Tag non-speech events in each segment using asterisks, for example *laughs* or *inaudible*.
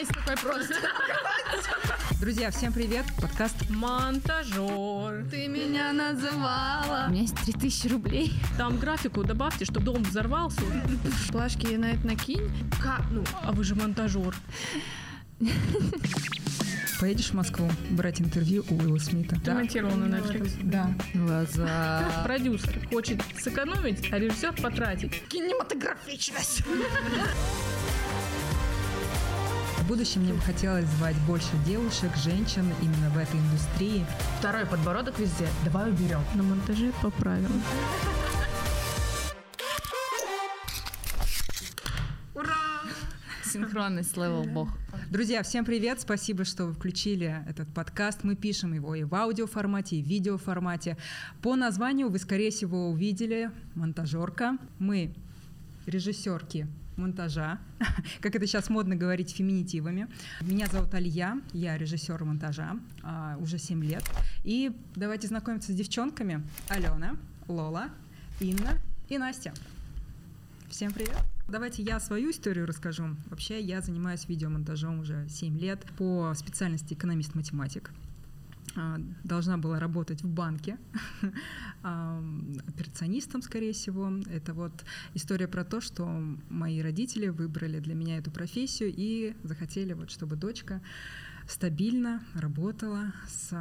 Nice такой просто. *laughs* Друзья, всем привет! Подкаст Монтажер. Ты меня называла. У меня есть 3000 рублей. Там графику добавьте, чтобы дом взорвался. Плашки на это накинь. Как? Ну, а вы же монтажер. Поедешь в Москву брать интервью у Уилла Смита? Ты монтировал на Netflix. Да. Глаза. Продюсер хочет сэкономить, а режиссер потратить. Кинематографичность. В будущем мне бы хотелось звать больше девушек, женщин именно в этой индустрии. Второй подбородок везде. Давай уберем. На монтаже поправил. Синхронность level бог. Друзья, всем привет! Спасибо, что вы включили этот подкаст. Мы пишем его и в аудиоформате, и в видеоформате. По названию вы, скорее всего, увидели монтажерка. Мы режиссерки монтажа, *laughs* как это сейчас модно говорить феминитивами. Меня зовут Алия, я режиссер монтажа а, уже 7 лет. И давайте знакомиться с девчонками. Алена, Лола, Инна и Настя. Всем привет! Давайте я свою историю расскажу. Вообще я занимаюсь видеомонтажом уже 7 лет по специальности экономист-математик. А, Должна была работать в банке *laughs* операционистом, скорее всего. Это вот история про то, что мои родители выбрали для меня эту профессию и захотели, вот, чтобы дочка стабильно работала с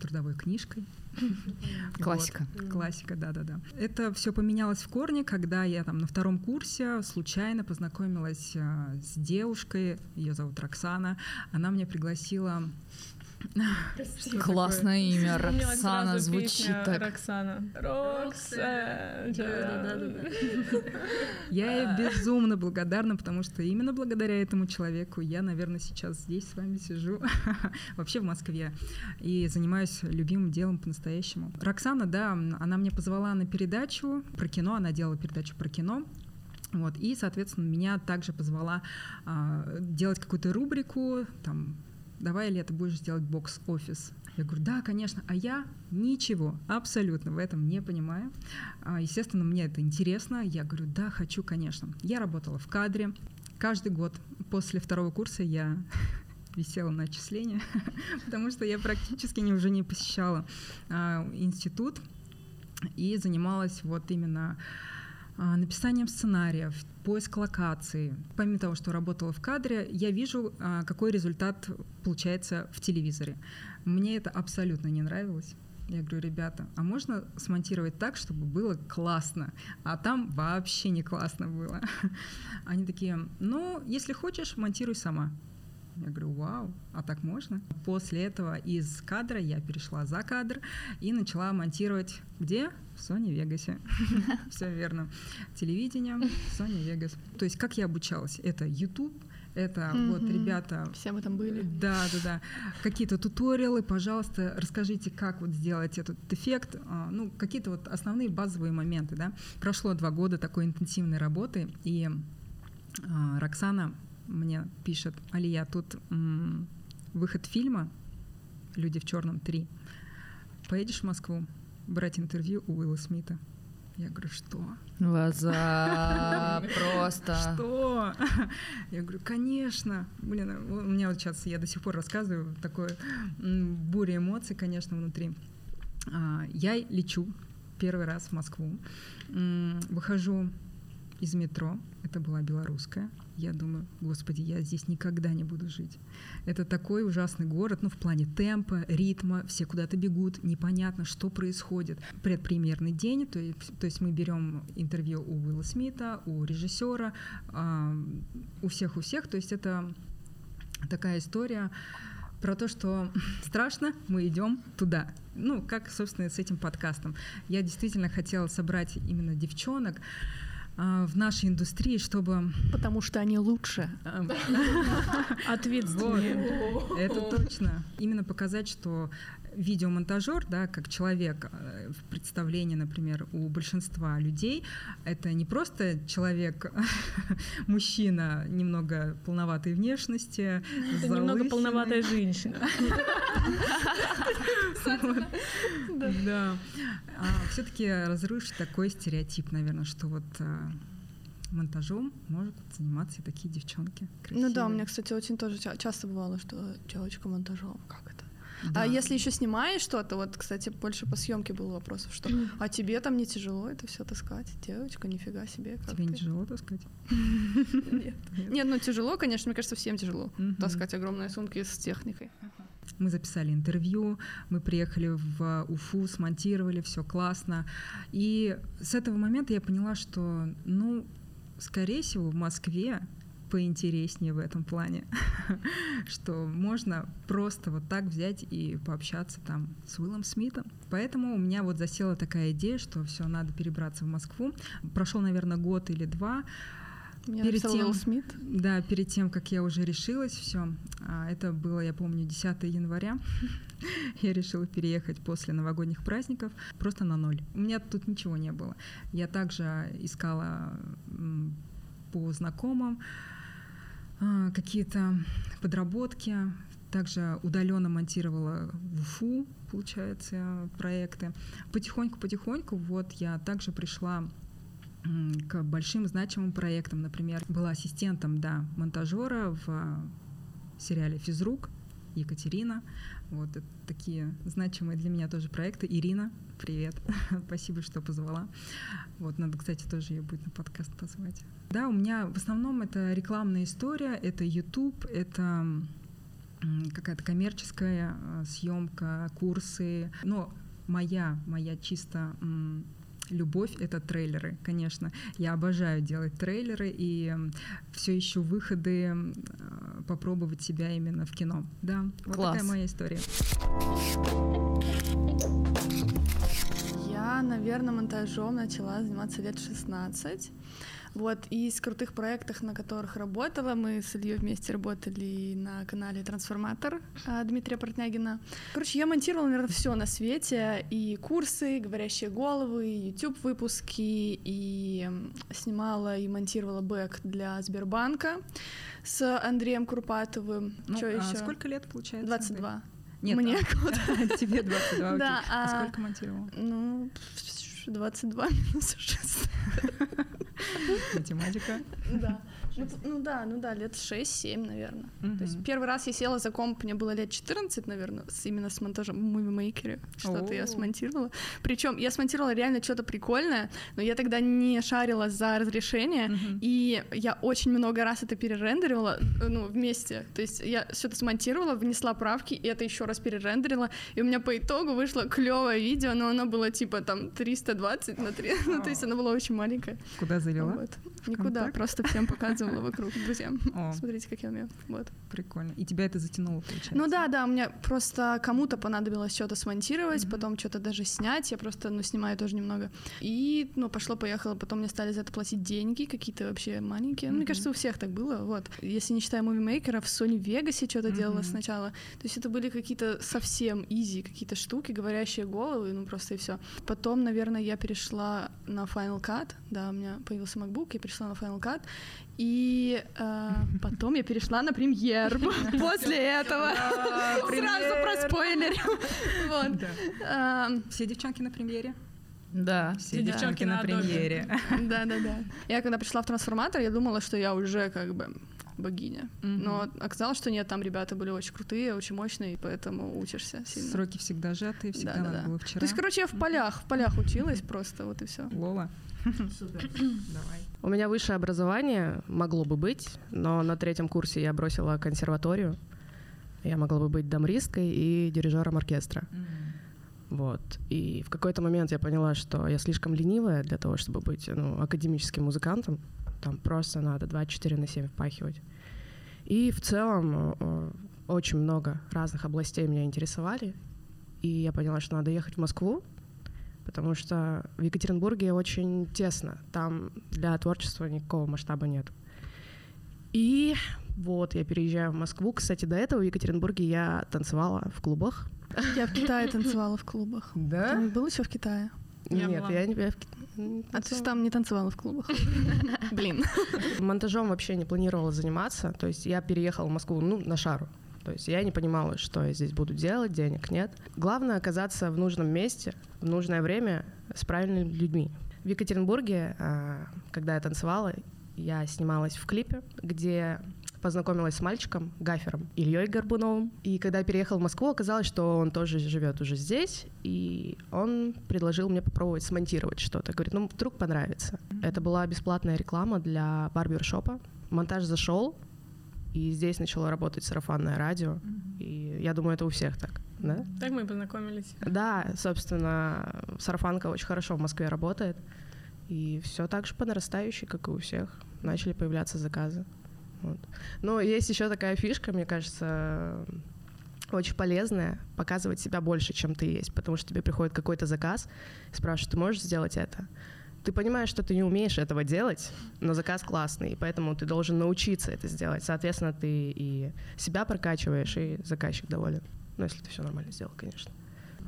трудовой книжкой. *laughs* Классика. Вот. Классика, да-да-да. Это все поменялось в корне, когда я там на втором курсе случайно познакомилась а, с девушкой, ее зовут Роксана. Она меня пригласила Классное имя. Роксана звучит песня так. Роксана. Роксана. *laughs* Я ей безумно благодарна, потому что именно благодаря этому человеку я, наверное, сейчас здесь с вами сижу, *laughs* вообще в Москве, и занимаюсь любимым делом по-настоящему. Роксана, да, она мне позвала на передачу про кино, она делала передачу про кино, вот, и, соответственно, меня также позвала а, делать какую-то рубрику, там, давай, Лето, будешь делать бокс-офис. Я говорю, да, конечно. А я ничего абсолютно в этом не понимаю. А, Естественно, мне это интересно. Я говорю, да, хочу, конечно. Я работала в кадре. Каждый год после второго курса я *laughs* висела на отчисления, *laughs* потому что я практически не, уже не посещала а, институт и занималась вот именно написанием сценариев, поиск локаций. Помимо того, что работала в кадре, я вижу, а, какой результат получается в телевизоре. Мне это абсолютно не нравилось. Я говорю, ребята, а можно смонтировать так, чтобы было классно? А там вообще не классно было. *laughs* Они такие, ну, если хочешь, монтируй сама. Я говорю, вау, а так можно? После этого из кадра я перешла за кадр и начала монтировать где? В Sony Vegas. *laughs* Все верно. Телевидение, Sony Vegas. То есть как я обучалась? Это YouTube, это вот ребята Все мы там были. да, да, да. Какие-то туториалы, пожалуйста, расскажите, как вот сделать этот эффект. А, Ну, какие-то вот основные базовые моменты, да. Прошло два года такой интенсивной работы, и а, Роксана мне пишет, Алия, тут м, выход фильма «Люди в черном 3». Поедешь в Москву брать интервью у Уилла Смита? Я говорю, что? Глаза *laughs* просто. Что? *laughs* Я говорю, конечно. Блин, у меня вот сейчас, я до сих пор рассказываю, такое буря эмоций, конечно, внутри. А, Я лечу первый раз в Москву, выхожу из метро, это была белорусская. Я думаю, господи, я здесь никогда не буду жить. Это такой ужасный город, ну, в плане темпа, ритма, все куда-то бегут, непонятно, что происходит. Предпремьерный день, то есть, то есть мы берем интервью у Уилла Смита, у режиссера, а, у всех, у всех, то есть это такая история про то, что *laughs* страшно, мы идем туда. Ну, как, собственно, с этим подкастом. Я действительно хотела собрать именно девчонок в нашей индустрии, чтобы... Потому что они лучше. а, *laughs* Ответственнее. это точно. Именно показать, что видеомонтажер, да, как человек э, в представлении, например, у большинства людей, это не просто человек, *laughs* мужчина немного полноватой внешности, Это немного полноватая женщина. *laughs* Да. Все-таки разрушить такой стереотип, наверное, что вот а, монтажом могут заниматься и такие девчонки. Ну да, у красивые. меня, кстати, очень тоже ча- часто бывало, что девочка монтажом. Как? Да. А если еще снимаешь что-то, вот, кстати, больше по съемке было вопросов, что а тебе там не тяжело это все таскать? Девочка, нифига себе. Как Тебе не ты?» тяжело таскать? Нет. *laughs* Нет, ну тяжело, конечно, мне кажется, всем тяжело таскать огромные сумки с техникой. Мы записали интервью, мы приехали в Уфу, смонтировали, все классно. И с этого момента я поняла, что, ну, скорее всего, в Москве поинтереснее в этом плане, *laughs* что можно просто вот так взять и пообщаться там с Уиллом Смитом. Поэтому у меня вот засела такая идея, что все, надо перебраться в Москву. Прошел, наверное, год или два. Мне Перед тем- Уилл Смит. Да, перед тем, как я уже решилась, все, это было, я помню, 10 января. *laughs* Я решила переехать после новогодних праздников просто на ноль. У меня тут ничего не было. Я также искала по знакомым а, какие-то подработки, также удаленно монтировала в Уфу, получается, проекты. Потихоньку-потихоньку вот я также пришла к большим значимым проектам. Например, была ассистентом да, монтажера в а, сериале «Физрук» Екатерина. Вот это такие значимые для меня тоже проекты. Ирина, привет. *laughs* Спасибо, что позвала. Вот, надо, кстати, тоже ее будет на подкаст позвать. Да, у меня в основном это рекламная история, это YouTube, это какая-то коммерческая э, съемка, курсы. Но моя, моя чисто любовь — это трейлеры, конечно. Я обожаю делать трейлеры и все ищу выходы э, попробовать себя именно в кино. Да, вот Класс. такая моя история. Я, наверное, монтажом начала заниматься лет 16. Вот, и из крутых проектов, на которых работала, мы с Ильей вместе работали на канале «Трансформатор» а, Дмитрия Портнягина. Короче, я монтировала, наверное, все на свете, и курсы, говорящие головы, и YouTube-выпуски, и снимала и монтировала бэк для Сбербанка с Андреем Курпатовым. Ну, Чё а еще? сколько лет получается? 22. Нет, Мне а, *laughs* тебе 22, окей. Да, А а- сколько монтировала? Ну, 22 *laughs* минус 6. *laughs* Математика. Да. Ну, ну да, ну да, лет 6-7, наверное. То есть первый раз я села за комп, мне было лет 14, наверное, с, именно с монтажом в Movie Maker е. Что-то я смонтировала. Причем я смонтировала реально что-то прикольное, но я тогда не шарила за разрешение, Мгм. и я очень много раз это перерендерила, э, ну, вместе. То есть я что-то смонтировала, внесла правки, и это еще раз перерендерила, и у меня по итогу вышло клевое видео, но оно было типа там 320 на 3, *laughs* ну, то есть оно было очень маленькое. Куда завела? Вот. Никуда, просто всем показывала вокруг друзьям. О, Смотрите, как я умею. Вот. прикольно. И тебя это затянуло, получается? Ну да, да, у меня просто кому-то понадобилось что-то смонтировать, потом что-то даже снять. Я просто, ну, снимаю тоже немного. И, ну, пошло-поехало. Потом мне стали за это платить деньги, какие-то вообще маленькие. Ну, Мне кажется, у всех так было. Вот. Если не считая мувимейкера, в Sony Vegas что-то делала сначала. То есть это были какие-то совсем изи какие-то штуки, говорящие головы, ну, просто и все. Потом, наверное, я перешла на Final Cut. Да, у меня появился MacBook, я перешла на Final Cut. И э, *laughs* потом я перешла на премьер *laughs* после этого. *laughs* Сразу проспойлерю. Вот. Да. Эм, Все девчонки на премьере? Да. Все Да. девчонки на на Adobe. премьере. Да-да-да. Я когда пришла в трансформатор, я думала, что я уже как бы богиня. Мгм. Но оказалось, что нет, там ребята были очень крутые, очень мощные, и поэтому учишься сильно. Сроки всегда сжатые, всегда Да-да-да. надо было вчера. То есть, короче, я в полях, в полях училась просто, вот и все. Лола. *laughs* Давай. У меня высшее образование могло бы быть, но на третьем курсе я бросила консерваторию. Я могла бы быть дамристкой и дирижером оркестра. Вот. И в какой-то момент я поняла, что я слишком ленивая для того, чтобы быть ну, академическим музыкантом. Там просто надо 24 на 7 впахивать. И в целом э, очень много разных областей меня интересовали. И я поняла, что надо ехать в Москву, потому что в Екатеринбурге очень тесно. Там для творчества никакого масштаба нет. И вот я переезжаю в Москву. Кстати, до этого в Екатеринбурге я танцевала в клубах. Я в Китае танцевала в клубах. Ты Да? не был еще в Китае? Я Нет, была. я не я в Кит- не А ты танцевала. там не танцевала в клубах? *laughs* Блин. Монтажом вообще не планировала заниматься. То есть я переехала в Москву, ну, на шару. То есть я не понимала, что я здесь буду делать, денег нет. Главное оказаться в нужном месте, в нужное время с правильными людьми. В Екатеринбурге, а, когда я танцевала, я снималась в клипе, где познакомилась с мальчиком, гафером Ильей Горбуновым. И когда я переехала в Москву, оказалось, что он тоже живет уже здесь, и он предложил мне попробовать смонтировать что-то. Говорит, ну, вдруг понравится. Это была бесплатная реклама для барбершопа. Монтаж зашел, и здесь начало работать сарафанное радио. И я думаю, это у всех так, да? Так мы и познакомились. Да, собственно, сарафанка очень хорошо в Москве работает. И все так же по нарастающей, как и у всех. Начали появляться заказы. Вот. Но есть еще такая фишка, мне кажется, очень полезная, показывать себя больше, чем ты есть, потому что тебе приходит какой-то заказ, спрашивают, ты можешь сделать это? Ты понимаешь, что ты не умеешь этого делать, но заказ классный, и поэтому ты должен научиться это сделать. Соответственно, ты и себя прокачиваешь, и заказчик доволен. Ну, если ты все нормально сделал, конечно.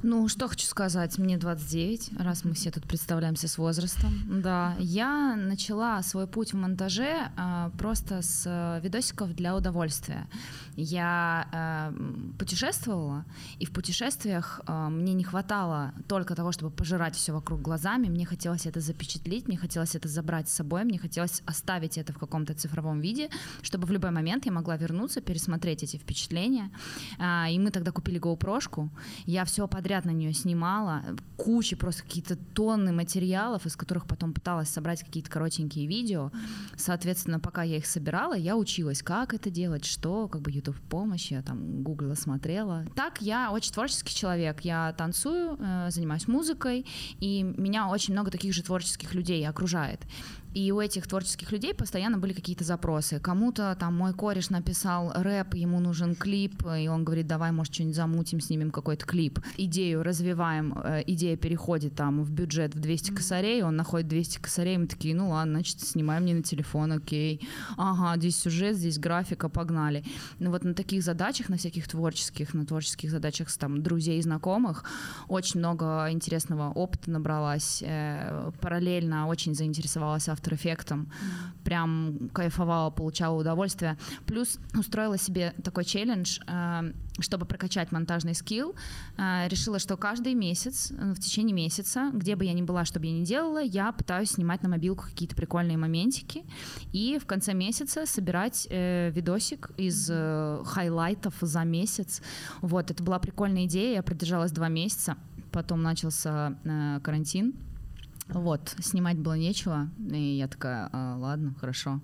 Ну, что хочу сказать, мне 29, раз мы все тут представляемся с возрастом. Да, я начала свой путь в монтаже э, просто с э, видосиков для удовольствия. Я э, путешествовала, и в путешествиях э, мне не хватало только того, чтобы пожирать все вокруг глазами, мне хотелось это запечатлеть, мне хотелось это забрать с собой, мне хотелось оставить это в каком-то цифровом виде, чтобы в любой момент я могла вернуться, пересмотреть эти впечатления. Э, и мы тогда купили GoPro-шку, я все подряд подряд на нее снимала, куча просто какие-то тонны материалов, из которых потом пыталась собрать какие-то коротенькие видео. Соответственно, пока я их собирала, я училась, как это делать, что, как бы YouTube помощь, я там гуглила, смотрела. Так, я очень творческий человек, я танцую, э, занимаюсь музыкой, и меня очень много таких же творческих людей окружает. И у этих творческих людей постоянно были какие-то запросы. Кому-то там мой кореш написал рэп, ему нужен клип, и он говорит, давай, может, что-нибудь замутим, снимем какой-то клип. Идею развиваем, э, идея переходит там в бюджет в 200 косарей, он находит 200 косарей, мы такие, ну ладно, значит, снимаем мне на телефон, окей. Ага, здесь сюжет, здесь графика, погнали. Ну вот на таких задачах, на всяких творческих, на творческих задачах с там друзей и знакомых очень много интересного опыта набралась. Э, параллельно очень заинтересовалась авто After Effects. Прям кайфовала, получала удовольствие. Плюс устроила себе такой челлендж, э, чтобы прокачать монтажный skill. Э, решила, что каждый месяц, э, в течение месяца, где бы я ни была, что бы я ни делала, я пытаюсь снимать на мобилку какие-то прикольные моментики и в конце месяца собирать видосик из хайлайтов за месяц. Вот, это была прикольная идея, я продержалась два месяца, потом начался карантин, вот, снимать было нечего, и я такая, а, ладно, хорошо,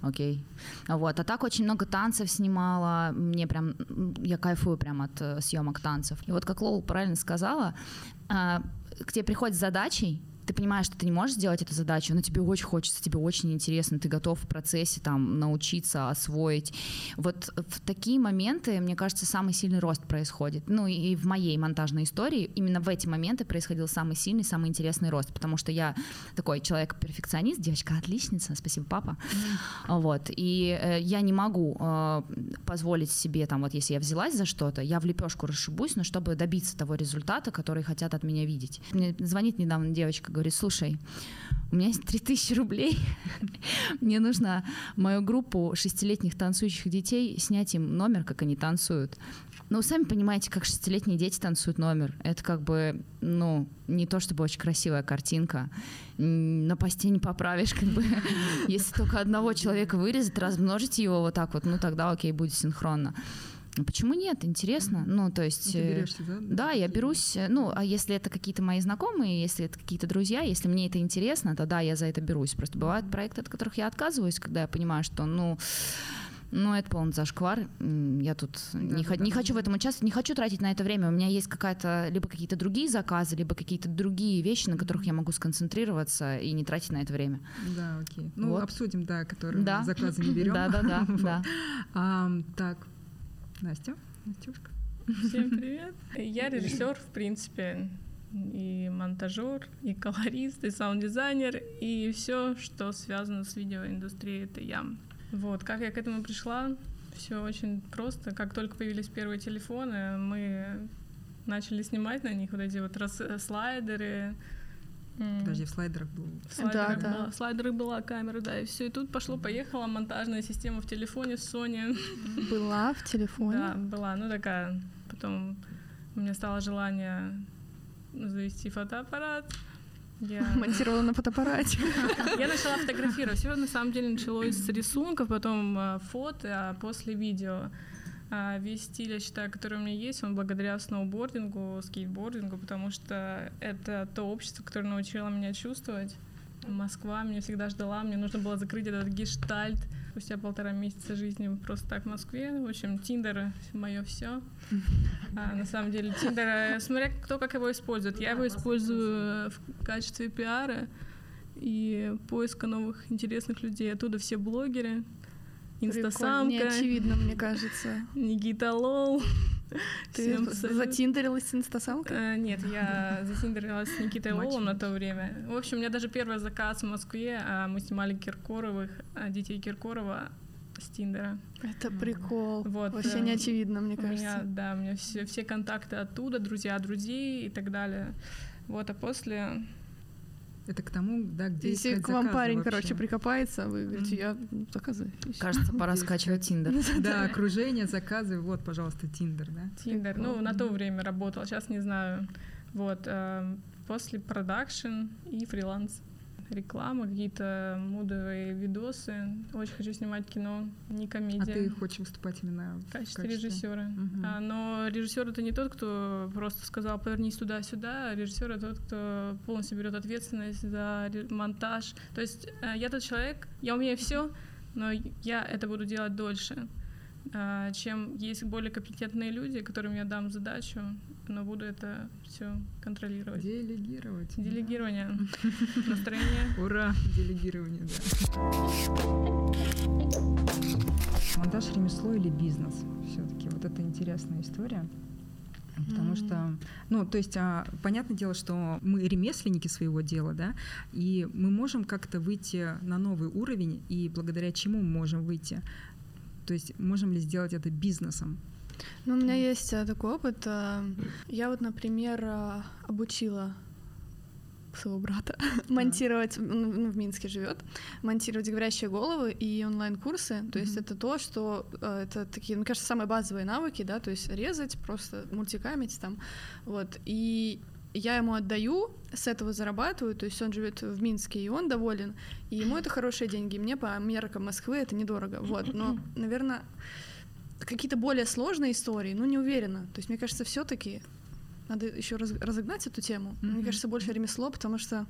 окей. Вот, а так очень много танцев снимала, мне прям, я кайфую прям от э, съемок танцев. И вот как Лола правильно сказала, э, к тебе приходят с задачей, ты понимаешь, что ты не можешь сделать эту задачу, но тебе очень хочется, тебе очень интересно, ты готов в процессе там научиться, освоить. Вот в такие моменты, мне кажется, самый сильный рост происходит. Ну и в моей монтажной истории именно в эти моменты происходил самый сильный, самый интересный рост, потому что я такой человек-перфекционист, девочка-отличница, спасибо, папа. Mm. Вот, и э, я не могу э, позволить себе, там, вот если я взялась за что-то, я в лепешку расшибусь, но чтобы добиться того результата, который хотят от меня видеть. Мне звонит недавно девочка, говорит, слушай, у меня есть 3000 рублей, *laughs* мне нужно мою группу шестилетних танцующих детей снять им номер, как они танцуют. Ну, сами понимаете, как шестилетние дети танцуют номер. Это как бы, ну, не то чтобы очень красивая картинка. На посте не поправишь, как бы. *laughs* Если только одного человека вырезать, размножить его вот так вот, ну, тогда окей, будет синхронно. Ну, почему нет? Интересно. Ну, то есть... Ну, ты берешься, да? Да, я берусь. Э, ну, а если это какие-то мои знакомые, если это какие-то друзья, если мне это интересно, то да, я за это берусь. Просто бывают проекты, от которых я отказываюсь, когда я понимаю, что, ну, ну, это полный зашквар. Я тут да, не, да, не да. хочу в этом участвовать, не хочу тратить на это время. У меня есть какая-то либо какие-то другие заказы, либо какие-то другие вещи, на которых я могу сконцентрироваться и не тратить на это время. Да, окей. Ну, вот. обсудим, да, которые да. заказы не берем. *laughs* Да, да, да. *laughs* да. А, так, Настя, Настюшка. Всем *laughs* привет. Я режиссер, в принципе, и монтажер, и колорист, и саунд-дизайнер, и все, что связано с видеоиндустрией, это я. Вот, как я к этому пришла, все очень просто. Как только появились первые телефоны, мы начали снимать на них вот эти вот слайдеры, Подожди, в слайдерах был. В слайдерах, да, была, в слайдерах была камера, да, и все. И тут пошло-поехала монтажная система в телефоне Sony. *laughs* Была в телефоне? Да, была. Ну, такая. Потом у меня стало желание завести фотоаппарат. Я... *laughs* Монтировала на фотоаппарате. *laughs* Я начала фотографировать. Все на самом деле началось с рисунков, потом э, фото, а после видео. А весь стиль, я считаю, который у меня есть, он благодаря сноубордингу, скейтбордингу, потому что это то общество, которое научило меня чувствовать. Москва меня всегда ждала, мне нужно было закрыть этот гештальт спустя полтора месяца жизни просто так в Москве. В общем, Тиндер — мое все. А, на самом деле, Тиндер, смотря кто как его использует. Я его использую в качестве пиара и поиска новых интересных людей. Оттуда все блогеры. Инстасамка, Не очевидно, мне кажется. Никита Лол. *laughs* Ты затиндерилась с инстасамкой? Э, Нет, я *laughs* затиндерилась с Никитой Лолом на то время. В общем, у меня даже первый заказ в Москве, а мы снимали Киркоровых, а, детей Киркорова с Тиндера. Это прикол. Вот, Вообще э, не очевидно, мне У меня, кажется. да, у меня все, все контакты оттуда, друзья друзей и так далее. Вот, а после... Это к тому, да, где Если к вам заказы парень, вообще. короче, прикопается, вы говорите, я. И всё. Кажется, пора скачивать Тиндер. *laughs* *laughs* Да, окружение, заказы, вот, пожалуйста, Тиндер, да? Тиндер, ну, на то время работал, сейчас не знаю. Вот, эм, после продакшн и фриланс. Реклама, какие-то мудовые видосы. Очень хочу снимать кино, не комедия. А ты хочешь выступать именно В качестве режиссера. Мгм. А, но режиссер это не тот, кто просто сказал повернись туда-сюда. Режиссер это тот, кто полностью берет ответственность за монтаж. То есть э, я тот человек, я умею все, но я это буду делать дольше, а, чем есть более компетентные люди, которым я дам задачу, но буду это все контролировать. Делегировать. да. Делегирование, *laughs* настроение. Ура, делегирование, да. Монтаж ремесло или бизнес? Все-таки вот это интересная история. Потому М. что, ну, то есть, а, понятное дело, что мы ремесленники своего дела, да, и мы можем как-то выйти на новый уровень, и благодаря чему мы можем выйти? То есть, можем ли сделать это бизнесом? Ну, у меня есть э, такой опыт. э, Я вот, например, э, обучила своего брата *laughs* монтировать, ну, ну, в Минске живет, монтировать говорящие головы и онлайн-курсы. То есть Мгм. это то, что это такие, мне кажется, самые базовые навыки, да, то есть резать, просто мультикамить там, вот. И я ему отдаю, с этого зарабатываю, то есть он живет в Минске, и он доволен, и ему это хорошие деньги, мне по меркам Москвы это недорого, вот. Но, наверное, какие-то более сложные истории, ну, не уверена. То есть, мне кажется, все таки надо еще разогнать эту тему. Мне Мгм. кажется, больше ремесло, потому что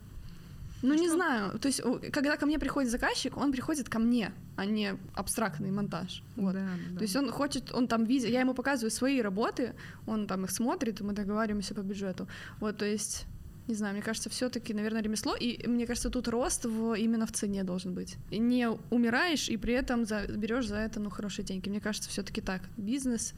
ну, не знаю. То есть, когда ко мне приходит заказчик, он приходит ко мне, а не абстрактный монтаж. Вот. Да, да. То есть он хочет, он там видит, я ему показываю свои работы, он там их смотрит, и мы договариваемся по бюджету. Вот, то есть, не знаю, мне кажется, все-таки, наверное, ремесло, и мне кажется, тут рост в, именно в цене должен быть. И не умираешь, и при этом за, берешь за это, ну, хорошие деньги. Мне кажется, все-таки так. Бизнес,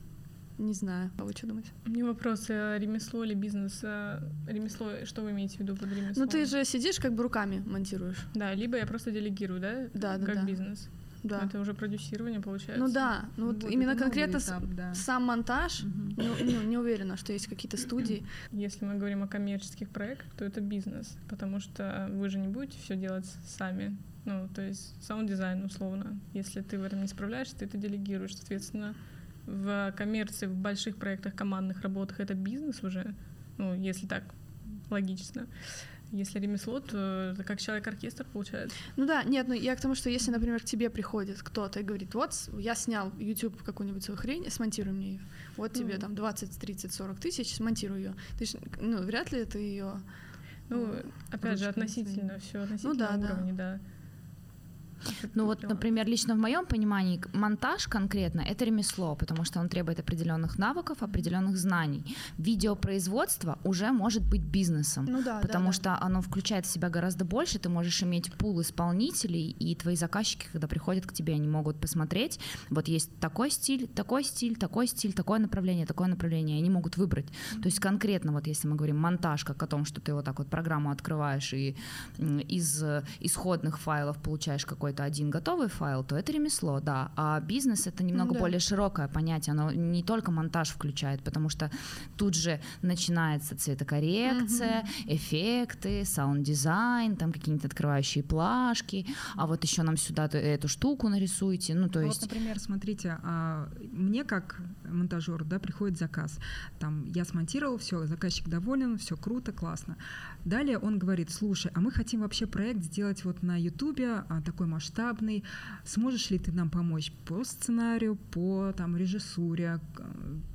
не знаю. А вы что думаете? Мне вопрос, э, ремесло или бизнес? Э, Ремесло, что вы имеете в виду под ремеслом? Ну, ты же сидишь, как бы руками монтируешь. Да, либо я просто делегирую, да? Да, да, как да. бизнес. Да. Это уже продюсирование получается. Ну да, ну вот, Вот именно конкретно этап, да. сам монтаж, Мгм. ну, ну, не уверена, что есть какие-то студии. *clears throat* Если мы говорим о коммерческих проектах, то это бизнес, потому что вы же не будете все делать сами. Ну, то есть саунд-дизайн условно. Если ты в этом не справляешься, ты это делегируешь. Соответственно, в коммерции, в больших проектах, командных работах это бизнес уже, ну, если так логично. Если ремесло, то это как человек-оркестр получается. Ну да, нет, ну я к тому, что если, например, к тебе приходит кто-то и говорит, вот, я снял YouTube какую-нибудь свою хрень, смонтируй мне ее. Вот тебе Ну. там 20, 30, 40 тысяч, смонтируй ее. Ты ж, ну, вряд ли ты ее... Ну, опять же, относительно, все относительно да, да. уровня, да. Ну вот, например, лично в моем понимании монтаж конкретно это ремесло, потому что он требует определенных навыков, определенных знаний. Видеопроизводство уже может быть бизнесом. Ну да, Потому да, да. что оно включает в себя гораздо больше, ты можешь иметь пул исполнителей, и твои заказчики, когда приходят к тебе, они могут посмотреть, вот есть такой стиль, такой стиль, такой стиль, такое направление, такое направление, и они могут выбрать. То есть конкретно, вот если мы говорим монтаж, как о том, что ты вот так вот программу открываешь и из э, исходных файлов получаешь какой-то один готовый файл, то это ремесло, да. А бизнес это немного да. более широкое понятие, оно не только монтаж включает, потому что тут же начинается цветокоррекция, эффекты, саунд-дизайн, там какие-нибудь открывающие плашки, а вот еще нам сюда эту штуку нарисуйте, ну то А есть... Вот, например, смотрите, а, мне как монтажеру, да, приходит заказ. Там я смонтировал, все, заказчик доволен, все круто, классно. Далее он говорит, слушай, а мы хотим вообще проект сделать вот на Ютубе, а, такой масштабный. Сможешь ли ты нам помочь по сценарию, по там режиссуре,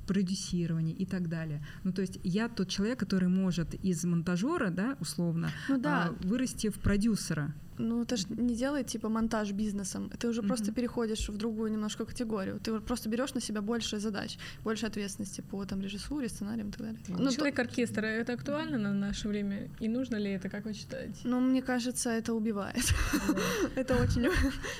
продюсированию и так далее. Ну, то есть я тот человек, который может из монтажера, да, условно, Ну да. а, вырасти в продюсера. Ну, это же не делает типа монтаж бизнесом. Ты уже просто Мгм. переходишь в другую немножко категорию. Ты просто берешь на себя больше задач, больше ответственности по там режиссуре, сценариям и так далее. Ну, то- Человек-оркестр, это актуально на наше время? И нужно ли это, как вы считаете? ну, мне кажется, это убивает. *laughs* Это очень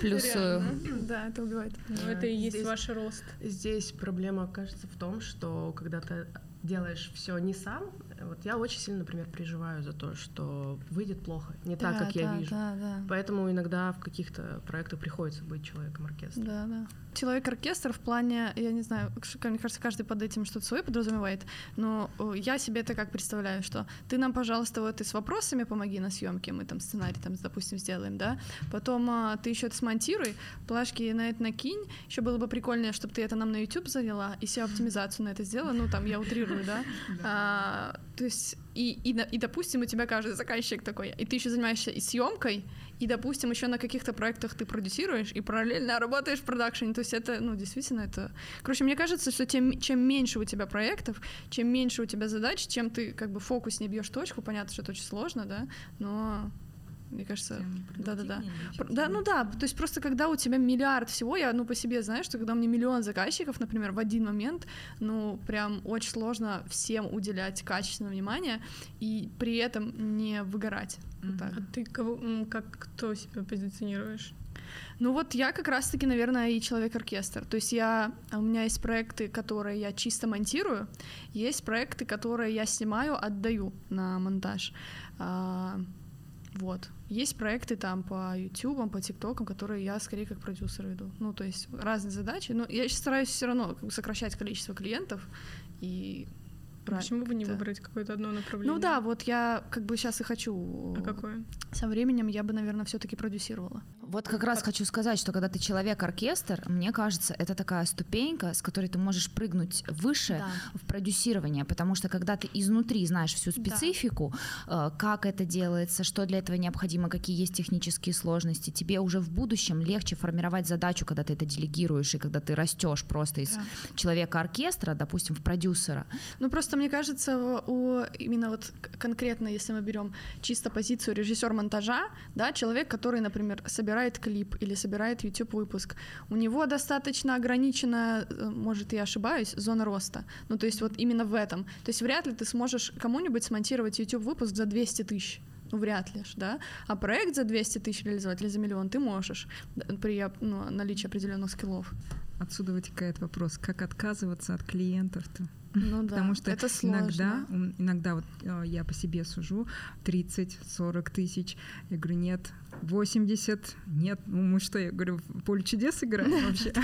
Плюсую. реально. Да, это убивает. Ну, это и есть ваш рост. Здесь проблема, кажется, в том, что когда ты делаешь все не сам, вот я очень сильно, например, переживаю за то, что выйдет плохо, не так, Да, как я да, вижу. Да, да. Поэтому иногда в каких-то проектах приходится быть человеком оркестра. Да, да. Человек-оркестр в плане, я не знаю, мне кажется, каждый под этим что-то свое подразумевает, но э, я себе это как представляю, что ты нам, пожалуйста, вот и с вопросами помоги на съемке, мы там сценарий, там, допустим, сделаем, да, потом а, ты еще это смонтируй, плашки на это накинь, еще было бы прикольнее, чтобы ты это нам на YouTube завела и себе оптимизацию на это сделала, ну, там, я утрирую, *laughs* да, А, то есть, и, и, и, допустим, у тебя каждый заказчик такой, и ты еще занимаешься и съемкой, и, допустим, еще на каких-то проектах ты продюсируешь и параллельно работаешь в продакшене. То есть это, ну, действительно, это... Короче, мне кажется, что тем, чем меньше у тебя проектов, чем меньше у тебя задач, чем ты как бы фокус не бьешь точку, понятно, что это очень сложно, да, но мне кажется, да-да-да. Да, ну да, то есть просто когда у тебя миллиард всего, я ну по себе знаю, что когда у меня миллион заказчиков, например, в один момент, ну прям очень сложно всем уделять качественное внимание и при этом не выгорать. Вот так. А ты кого, как кто себя позиционируешь? Ну вот я как раз-таки, наверное, и человек-оркестр. То есть я, у меня есть проекты, которые я чисто монтирую, есть проекты, которые я снимаю, отдаю на монтаж. А, вот. Есть проекты там по YouTube, по ТикТокам, которые я скорее как продюсер веду. Ну, то есть разные задачи. Но я сейчас стараюсь все равно сокращать количество клиентов и брать Почему бы не выбрать какое-то одно направление? Ну да, вот я как бы сейчас и хочу. А какое? Со временем я бы, наверное, все-таки продюсировала. Вот как раз хочу сказать, что когда ты человек-оркестр, мне кажется, это такая ступенька, с которой ты можешь прыгнуть выше в продюсирование, потому что когда ты изнутри знаешь всю Да. специфику, э, как это делается, что для этого необходимо, какие есть технические сложности, тебе уже в будущем легче формировать задачу, когда ты это делегируешь и когда ты растешь просто из Да. человека-оркестра, допустим, в продюсера. Ну просто мне кажется, у именно вот конкретно, если мы берем чисто позицию режиссер монтажа, да, человек, который, например, собирает клип или собирает YouTube выпуск, у него достаточно ограниченная, э, может, я ошибаюсь, зона роста. Ну то есть вот именно в этом. То есть вряд ли ты сможешь кому-нибудь смонтировать YouTube выпуск за 200 тысяч. Ну, вряд ли ж, да? А проект за 200 тысяч реализовать или за миллион ты можешь д- при ну, наличии определенных скиллов. Отсюда вытекает вопрос, как отказываться от клиентов-то? Ну да, Потому что это сложно. иногда, м, иногда вот э, я по себе сужу 30-40 тысяч. Я говорю, нет, 80, нет, ну мы что, я говорю, в поле чудес играем *laughs* вообще. *laughs*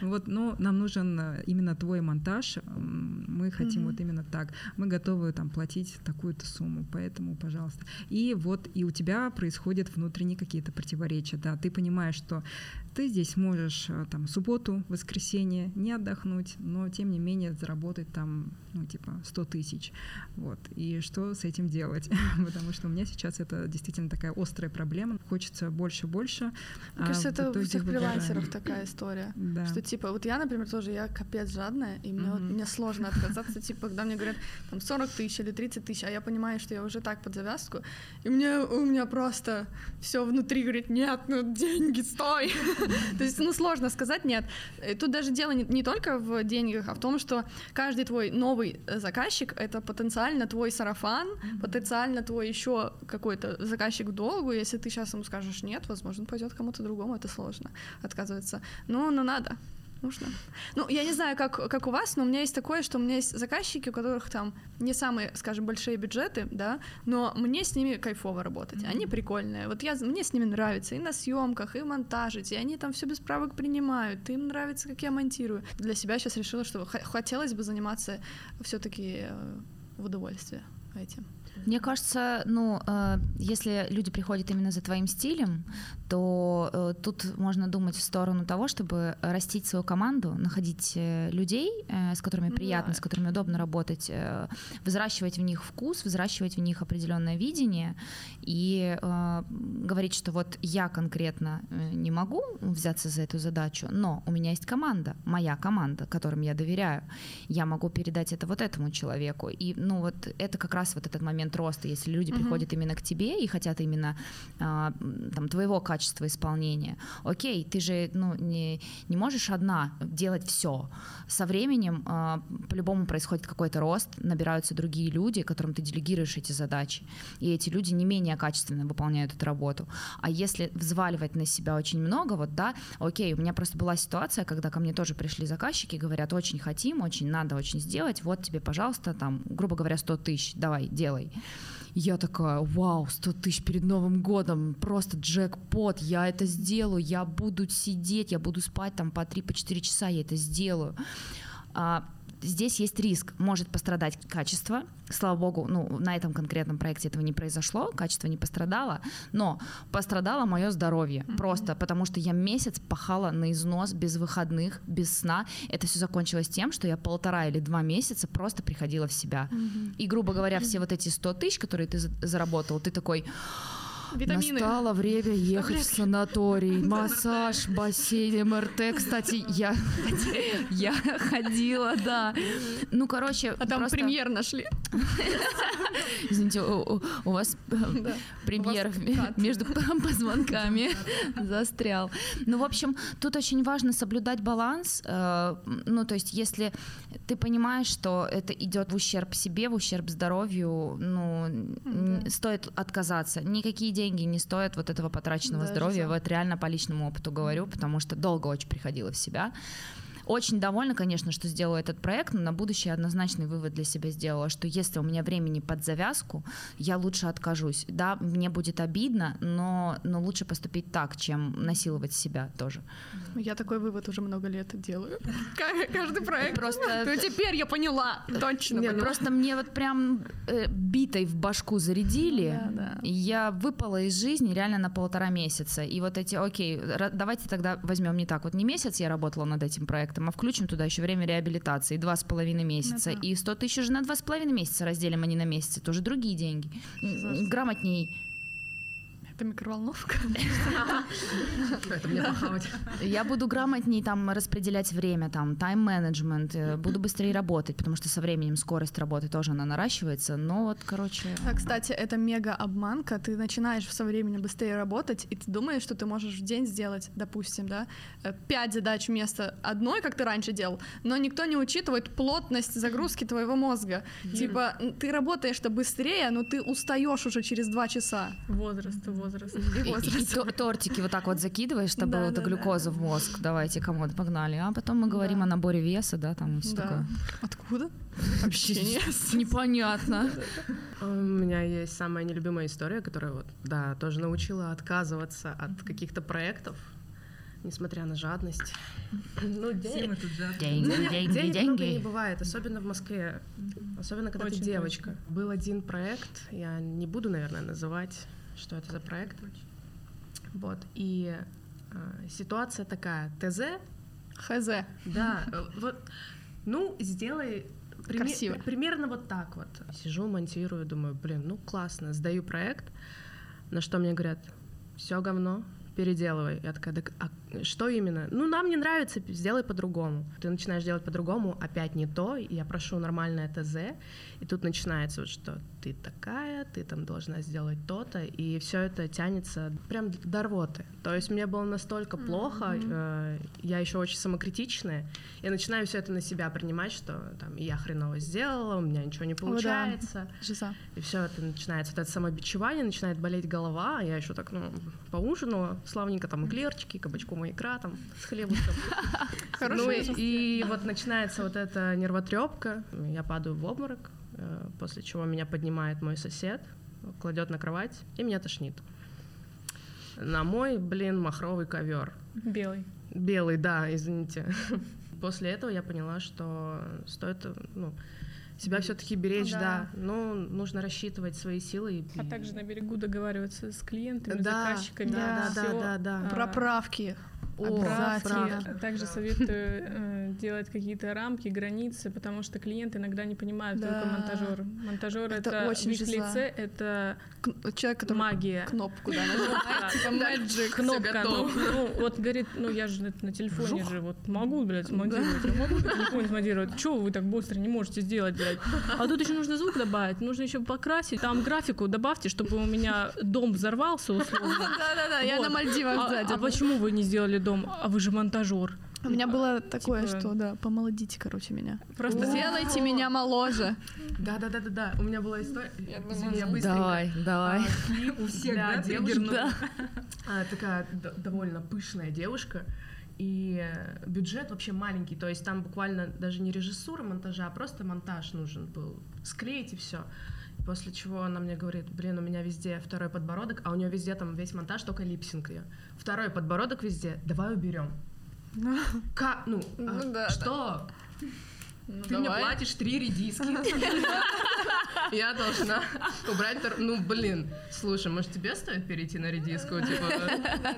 Вот, но нам нужен э, именно твой монтаж, мы хотим вот именно так. Мы готовы там платить такую-то сумму, поэтому, пожалуйста. И вот и у тебя происходят внутренние какие-то противоречия, да, ты понимаешь, что ты здесь можешь э, там субботу, воскресенье не отдохнуть, но тем не менее заработать там, ну, типа, 100 тысяч. Вот. И что с этим делать? *laughs* Потому что у меня сейчас это действительно такая острая проблема. Хочется больше-больше. Мне а кажется, это у всех фрилансеров такая история. Да. Что типа, вот я, например, тоже, я капец жадная, и мне, вот- Мгм. мне сложно отказаться, типа, когда мне говорят там 40 тысяч или 30 тысяч, а я понимаю, что я уже так под завязку, и мне, у меня просто все внутри говорит, нет, ну деньги, стой. *laughs* То есть, ну сложно сказать нет. Тут даже дело не, не только в деньгах, а в том, что каждый твой новый э, заказчик — это потенциально твой сарафан, потенциально твой еще какой-то заказчик в долгу. Если ты сейчас ему скажешь нет, возможно, пойдет кому-то другому, это сложно отказываться. Ну, ну надо. Нужно. Ну, я не знаю, как, как у вас, но у меня есть такое, что у меня есть заказчики, у которых там не самые, скажем, большие бюджеты, да, но мне с ними кайфово работать. Они прикольные. Вот я, мне с ними нравится и на съемках, и монтажить, и они там все без правок принимают, им нравится, как я монтирую. Для себя сейчас решила, что хотелось бы заниматься все-таки в удовольствие отдыхаете? Мне кажется, ну, э, если люди приходят именно за твоим стилем, то э, тут можно думать в сторону того, чтобы растить свою команду, находить э, людей, э, с которыми Ну приятно, да. с которыми удобно работать, э, взращивать в них вкус, взращивать в них определенное видение и э, говорить, что вот я конкретно э, не могу взяться за эту задачу, но у меня есть команда, моя команда, которым я доверяю, я могу передать это вот этому человеку. И, ну, вот это как раз вот этот момент роста, если люди Мгм. приходят именно к тебе и хотят именно а, там твоего качества исполнения. Окей, ты же ну, не, не можешь одна делать все. Со временем а, по-любому происходит какой-то рост, набираются другие люди, которым ты делегируешь эти задачи. И эти люди не менее качественно выполняют эту работу. А если взваливать на себя очень много, вот да, окей, у меня просто была ситуация, когда ко мне тоже пришли заказчики, говорят, очень хотим, очень надо, очень сделать, вот тебе, пожалуйста, там, грубо говоря, 100 тысяч, давай, делай. Я такая, вау, 100 тысяч перед Новым годом, просто джекпот, я это сделаю, я буду сидеть, я буду спать там по 3-4 по часа, я это сделаю. А, здесь есть риск, может пострадать качество. Слава богу, ну, на этом конкретном проекте этого не произошло, качество не пострадало, но пострадало мое здоровье. Просто потому что я месяц пахала на износ, без выходных, без сна. Это все закончилось тем, что я полтора или два месяца просто приходила в себя. И, грубо говоря, все вот эти 100 тысяч, которые ты за- заработал, ты такой, Витамины. Настало время ехать в санаторий, *laughs* массаж, бассейн, МРТ. Кстати, я, я ходила, да. Ну, короче, А там просто- премьер нашли. *laughs* Извините, у, вас э, Да. премьер У вас между *laughs* позвонками застрял. Ну, в общем, тут очень важно соблюдать баланс. э, Ну, то есть, если ты понимаешь, что это идет в ущерб себе, в ущерб здоровью, ну, Да. стоит отказаться. Никакие деньги не стоят вот этого потраченного Даже здоровья. за. Вот реально по личному опыту говорю, потому что долго очень приходила в себя. Очень довольна, конечно, что сделала этот проект, но на будущее однозначный вывод для себя сделала, что если у меня времени под завязку, я лучше откажусь. Да, мне будет обидно, но, но лучше поступить так, чем насиловать себя тоже. Я такой вывод уже много лет делаю. *laughs* Ка- Каждый проект. Просто- Ну теперь я поняла. Точно Не, поняла. просто мне вот прям э, битой в башку зарядили, Ну да, да. я выпала из жизни реально на полтора месяца. И вот эти, окей, давайте тогда возьмем не так. Вот не месяц я работала над этим проектом, а включим туда еще время реабилитации, два с половиной месяца. Ну да. И 100 тысяч уже на два с половиной месяца разделим, а не на месяц. Это уже другие деньги. Грамотней. Это микроволновка. Это мне похавать. Я буду грамотней там распределять время, там тайм-менеджмент, э, буду быстрее работать, потому что со временем скорость работы тоже она наращивается. Но вот, короче... А, кстати, это мега обманка. Ты начинаешь со временем быстрее работать, и ты думаешь, что ты можешь в день сделать, допустим, да, э, пять задач вместо одной, как ты раньше делал, но никто не учитывает плотность загрузки твоего мозга. Типа, ты работаешь-то быстрее, но ты устаешь уже через два часа. Возраст, возраст. И *laughs* И, и возраст. то- тортики вот так вот закидываешь, чтобы Да, вот да, глюкозу в мозг. Давайте, кому-то погнали. А потом мы говорим Да. о наборе веса, да, там и все Да. такое. Откуда? Вообще *laughs* непонятно. *laughs* У меня есть самая нелюбимая история, которая вот, да, тоже научила отказываться от каких-то проектов, несмотря на жадность. Ну, денег, жадные. Деньги, Ну, деньги, денег много не деньги. бывает, особенно в Москве. Особенно, когда Очень ты девочка. Был один проект, я не буду, наверное, называть, что это за проект. Вот, и э, ситуация такая, ТЗ, Хз. да, э, вот, ну, сделай приме- Красиво. примерно вот так вот. Сижу, монтирую, думаю, блин, ну классно, сдаю проект, на что мне говорят, все говно, переделывай. Я такая, так, а что именно? Ну, нам не нравится, сделай по-другому. Ты начинаешь делать по-другому, опять не то, я прошу нормальное ТЗ, и тут начинается вот что ты такая, ты там должна сделать то-то, и все это тянется прям до рвоты. То есть мне было настолько плохо, э, я еще очень самокритичная, я начинаю все это на себя принимать, что там я хреново сделала, у меня ничего не да. получается. Жиза. И все это начинается, вот это самобичевание, начинает болеть голова, а я еще так, ну, поужинала, славненько там эклерчики, кабачком и икра там с хлебушком. *laughs* Ну и, и вот начинается вот эта нервотрепка, я падаю в обморок, э, после чего меня поднимает мой сосед, кладет на кровать, и меня тошнит. На мой, блин, махровый ковер. Белый. Белый, да, извините. *laughs* После этого я поняла, что стоит ну, себя все-таки беречь, Да. да. Но нужно рассчитывать свои силы. и- А также на берегу договариваться с клиентами, Да, заказчиками. да, да, всё. да, да. А, Про правки. О, правда. А Также советую э, делать какие-то рамки, границы, потому что клиент иногда не понимает Да. только монтажер. Монтажер Это это, очень в их лице это К- Человек, который магия. кнопку да, *laughs* нажимает, типа magic. Кнопка, ну, ну, вот говорит, ну я же на, телефоне же вот могу, блядь, смонтировать, могу на телефоне смонтировать. Чего вы так быстро не можете сделать, блядь? А тут еще нужно звук добавить, нужно еще покрасить, там графику добавьте, чтобы у меня дом взорвался условно. *laughs* Да-да-да, я на Мальдивах А, сзади. а почему вы не сделали дом? А вы же монтажер. У меня было такое, Типа- что, да, помолодите, короче, меня. Просто Сделайте меня моложе. Да, да, да, да, да. У меня была история. Извини, я быстренько. Давай, давай. А, У всех, да, триггернуло? *laughs* А, такая довольно пышная девушка. И бюджет вообще маленький, то есть там буквально даже не режиссура монтажа, а просто монтаж нужен был. Склеить и все. После чего она мне говорит, блин, у меня везде второй подбородок, а у нее везде там весь монтаж, только липсинг ее. Второй подбородок везде, давай уберем. Как? Ну, а Ну да, что? Ну, Ты мне давай. платишь три редиски. *laughs* Я должна убрать... Ну, блин, слушай, может, тебе стоит перейти на редиску? Типа,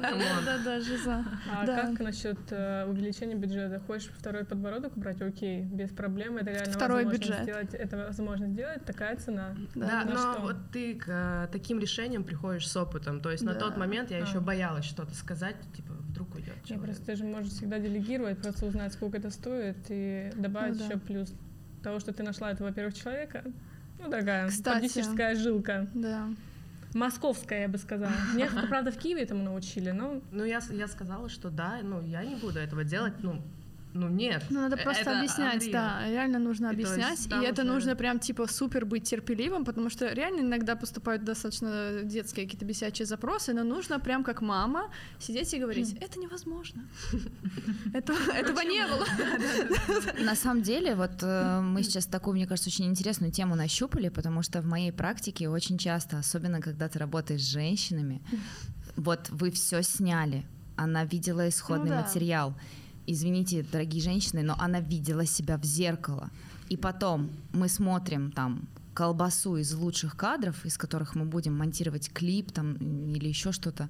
come on. Да-да, жиза. А Да. как насчет э, увеличения бюджета? Хочешь второй подбородок убрать? Окей, без проблем. Это реально Второй бюджет. сделать. Это возможно сделать. Такая цена. Да, но вот ты к э, таким решениям приходишь с опытом. То есть на Да. тот момент я А. еще боялась что-то сказать, типа, вдруг уйдет просто ты же можешь всегда делегировать, просто узнать, сколько это стоит, и добавить Ну плюс того, что ты нашла этого, во-первых, человека. Ну, такая Кстати. жилка. Да. Московская, я бы сказала. Меня, правда, в Киеве этому научили, но Ну, я, я сказала, что да, ну, я не буду этого делать, ну, ну нет. Ну, надо Э, просто это объяснять, unreal. да, реально нужно И то есть объяснять, и, там это уже- нужно прям, типа, супер быть терпеливым, потому что реально иногда поступают достаточно детские какие-то бесячие запросы, но нужно прям как мама сидеть и говорить, это невозможно. *laughs* Это- Этого не было. *laughs* На самом деле, вот э, мы сейчас такую, мне кажется, очень интересную тему нащупали, потому что в моей практике очень часто, особенно когда ты работаешь с женщинами, вот вы все сняли, она видела исходный Ну да. Извините, дорогие женщины, но она видела себя в зеркало. И потом мы смотрим там колбасу из лучших кадров, из которых мы будем монтировать клип там или еще что-то.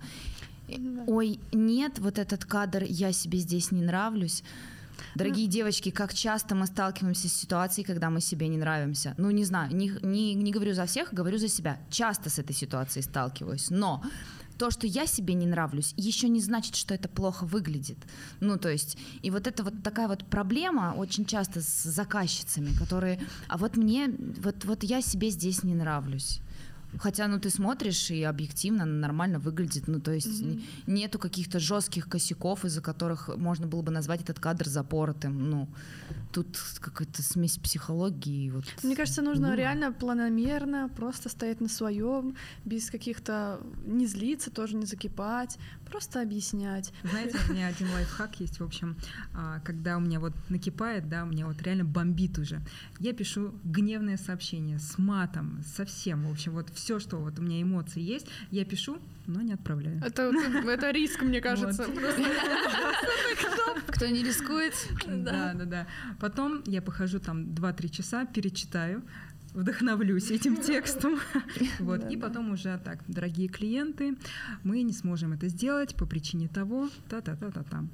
Да. Ой, нет, вот этот кадр, я себе здесь не нравлюсь. Дорогие девочки, как часто мы сталкиваемся с ситуацией, когда мы себе не нравимся? Ну, не знаю, не, не, не говорю за всех, говорю за себя. Часто с этой ситуацией сталкиваюсь. Но то, что я себе не нравлюсь, еще не значит, что это плохо выглядит. Ну, то есть, и вот это вот такая вот проблема очень часто с заказчицами, которые, а вот мне, вот, вот я себе здесь не нравлюсь. Хотя, ну, ты смотришь, и объективно она нормально выглядит. Ну, то есть н- нету каких-то жестких косяков, из-за которых можно было бы назвать этот кадр запоротым. Ну, тут какая-то смесь психологии. Вот. Мне кажется, нужно Ну. реально планомерно просто стоять на своем, без каких-то не злиться, тоже не закипать, просто объяснять. Знаете, у меня один лайфхак есть, в общем, а, когда у меня вот накипает, да, у меня вот реально бомбит уже. Я пишу гневное сообщение с матом, со всем, в общем, вот все, что вот у меня эмоции есть, я пишу, но не отправляю. Это, это риск, мне кажется. *laughs* Кто не рискует? Да, да, да. Потом я похожу там 2-3 часа, перечитаю, вдохновлюсь этим *laughs* текстом. *laughs* Вот. И потом уже так, дорогие клиенты, мы не сможем это сделать по причине того, та-та-та-та-та.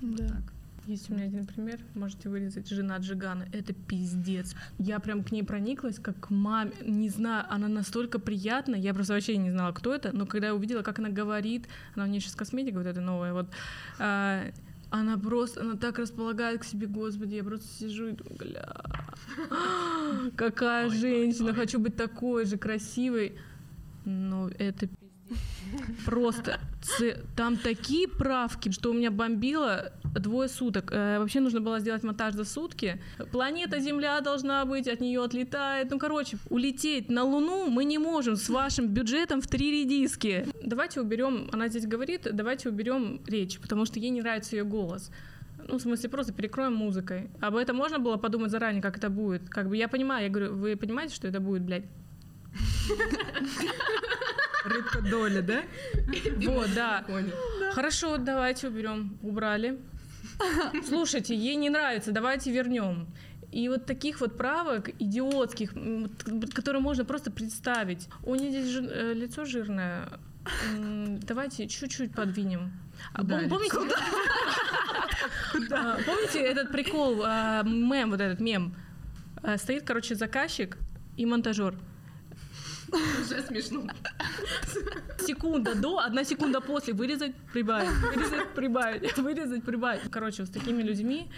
Да. Так. Есть у меня один пример, можете вырезать, жена Джигана, это пиздец. Я прям к ней прониклась, как к маме, не знаю, она настолько приятна, я просто вообще не знала, кто это, но когда я увидела, как она говорит, она у нее сейчас косметика вот эта новая, вот, а, она просто, она так располагает к себе, господи, я просто сижу и думаю, бля, *gasps* какая женщина, хочу быть такой же красивой, но это пиздец. Просто там такие правки, что у меня бомбило двое суток. Э, вообще нужно было сделать монтаж за сутки. Планета Земля должна быть, от нее отлетает. Ну, короче, улететь на Луну мы не можем с вашим бюджетом в три редиски. Давайте уберем, она здесь говорит, давайте уберем речь, потому что ей не нравится ее голос. Ну, в смысле, просто перекроем музыкой. Об этом можно было подумать заранее, как это будет. Как бы я понимаю, я говорю, вы понимаете, что это будет, блядь? Рыбка доля, да? *laughs* Вот, да. Хорошо, давайте уберем. Убрали. *laughs* Слушайте, ей не нравится, давайте вернем. И вот таких вот правок идиотских, которые можно просто представить. У нее здесь жир- э, лицо жирное. Давайте чуть-чуть подвинем. А Куда пом- помните, *laughs* А, помните этот прикол, а, мем, вот этот мем? А, Стоит, короче, заказчик и монтажер. *laughs* Уже смешно. Секунда до, одна секунда после. Вырезать, прибавить, вырезать, прибавить, *laughs* вырезать, прибавить. Короче, вот с такими людьми,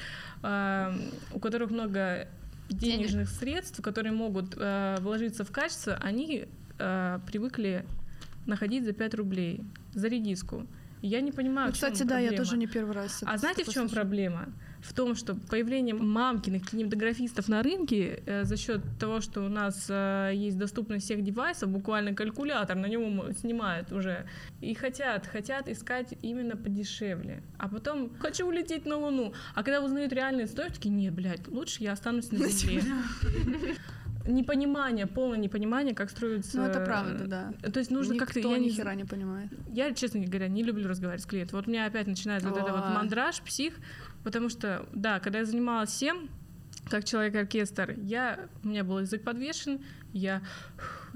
а, у которых много денежных средств, которые могут а, вложиться в качество, они а, привыкли находить за 5 рублей за редиску. Я не понимаю, Ну, кстати, да, я тоже не первый раз. А знаете, в чем слышу. проблема? В том, что появление мамкиных кинематографистов на рынке э, за счет того, что у нас э, есть доступность всех девайсов, буквально калькулятор, на него снимают уже, и хотят, хотят искать именно подешевле. А потом хочу улететь на Луну. А когда узнают реальные стоимость, такие, не, блядь, лучше я останусь на Земле. Непонимание, полное непонимание, как строится... Ну, это правда, да. То есть нужно как-то... Я ни хера не понимает. я, честно говоря, не люблю разговаривать с клиентом. Вот у меня опять начинается вот это вот мандраж, псих, потому что, да, когда я занималась всем, как человек-оркестр, я, у меня был язык подвешен, я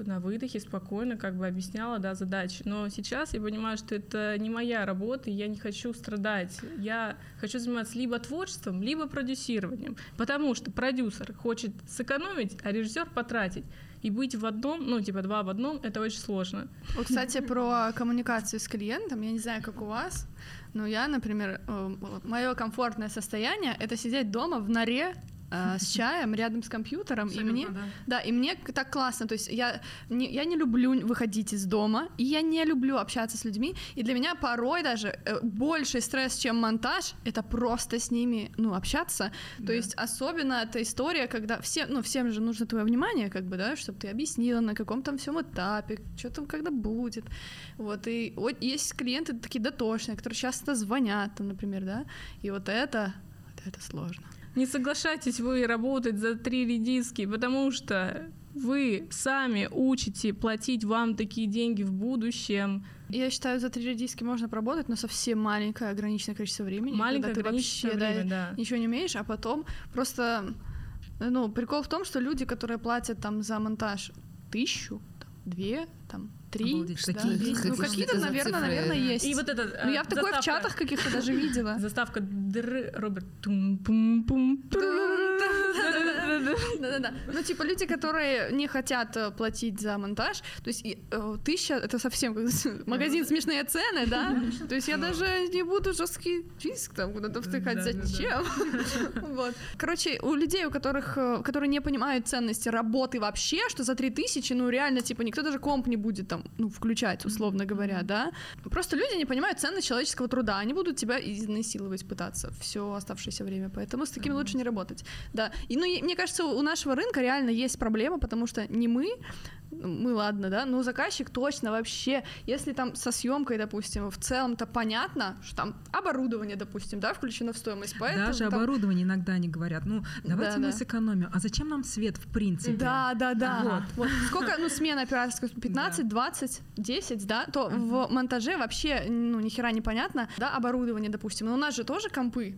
на выдохе спокойно как бы объясняла, да, задачи. Но сейчас я понимаю, что это не моя работа, и я не хочу страдать. Я хочу заниматься либо творчеством, либо продюсированием. Потому что продюсер хочет сэкономить, а режиссер потратить. И быть в одном, ну, типа два в одном, это очень сложно. Вот, кстати, про коммуникацию с клиентом, я не знаю, как у вас, но я, например, мое комфортное состояние — это сидеть дома в норе э, с чаем рядом с компьютером, и мне, да, и мне так классно, то есть я не, я не люблю выходить из дома, и я не люблю общаться с людьми, и для меня порой даже э, больший стресс, чем монтаж, это просто с ними, ну, общаться, то есть особенно эта история, когда все, ну, всем же нужно твое внимание, как бы, да, чтобы ты объяснила, на каком там всем этапе, что там когда будет, вот, и вот есть клиенты такие дотошные, которые часто звонят, там, например, да, и вот это, вот это сложно. Не соглашайтесь вы работать за три редиски, потому что вы сами учите платить вам такие деньги в будущем. Я считаю, за три диски можно поработать, но совсем маленькое ограниченное количество времени. Маленькое когда ты ограниченное вообще, время, да, да. ничего не умеешь, а потом просто... Ну, прикол в том, что люди, которые платят там за монтаж тысячу, там, две, там, три, Обалдеть, да, такие есть. есть. ну Какие какие-то, наверное, цифры? наверное, есть. И вот это... э, ну, я в такое в заставка- чатах каких-то даже видела. *laughs* Заставка др, Роберт. Да-да-да. Ну, типа, люди, которые не хотят э, платить за монтаж, то есть и, э, тысяча — это совсем как магазин «Смешные цены», да? То есть я даже не буду жесткий диск там куда-то втыкать. Зачем? *laughs* Вот. Короче, у людей, у которых, э, которые не понимают ценности работы вообще, что за 3000, ну, реально, типа, никто даже комп не будет там, ну, включать, условно говоря, да? Просто люди не понимают ценность человеческого труда, они будут тебя изнасиловать пытаться все оставшееся время, поэтому с такими лучше не работать. Да, и ну, и мне кажется, у нашего рынка реально есть проблема, потому что не мы, мы ладно, да, но заказчик точно вообще, если там со съемкой, допустим, в целом-то понятно, что там оборудование, допустим, да, включено в стоимость, поэтому Даже там- оборудование иногда они говорят, ну, давайте Да, мы да. сэкономим. А зачем нам свет в принципе? Да, да, да. Вот. Вот. Сколько, ну, смена операторской, 15, 20, 10, да, то в монтаже вообще, ну, ни хера не понятно, да, оборудование, допустим, но у нас же тоже компы,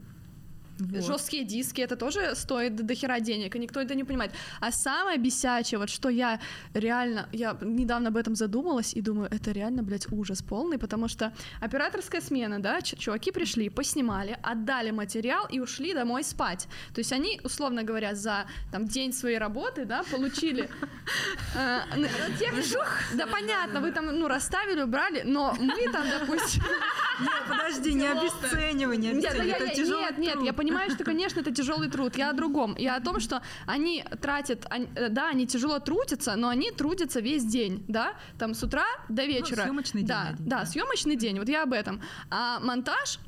Вот. жесткие диски, это тоже стоит до хера денег, и никто это не понимает. А самое бесячее, вот что я реально, я недавно об этом задумалась и думаю, это реально, блядь, ужас полный, потому что операторская смена, да, ч- чуваки пришли, поснимали, отдали материал и ушли домой спать. То есть они, условно говоря, за там день своей работы, да, получили э, ну, технику. Да, понятно, вы там, ну, расставили, убрали, но мы там, допустим, *laughs* Нет, подожди, не обесценивай, не я- Это тяжелый нет, нет, я понимаю, что, конечно, это тяжелый труд. Я о другом. Я о том, что они тратят, они- э, да, они тяжело трудятся, но они трудятся весь день, да, там с утра до вечера. съемочный день да, один, да, да. съемочный день. Вот я об этом. А монтаж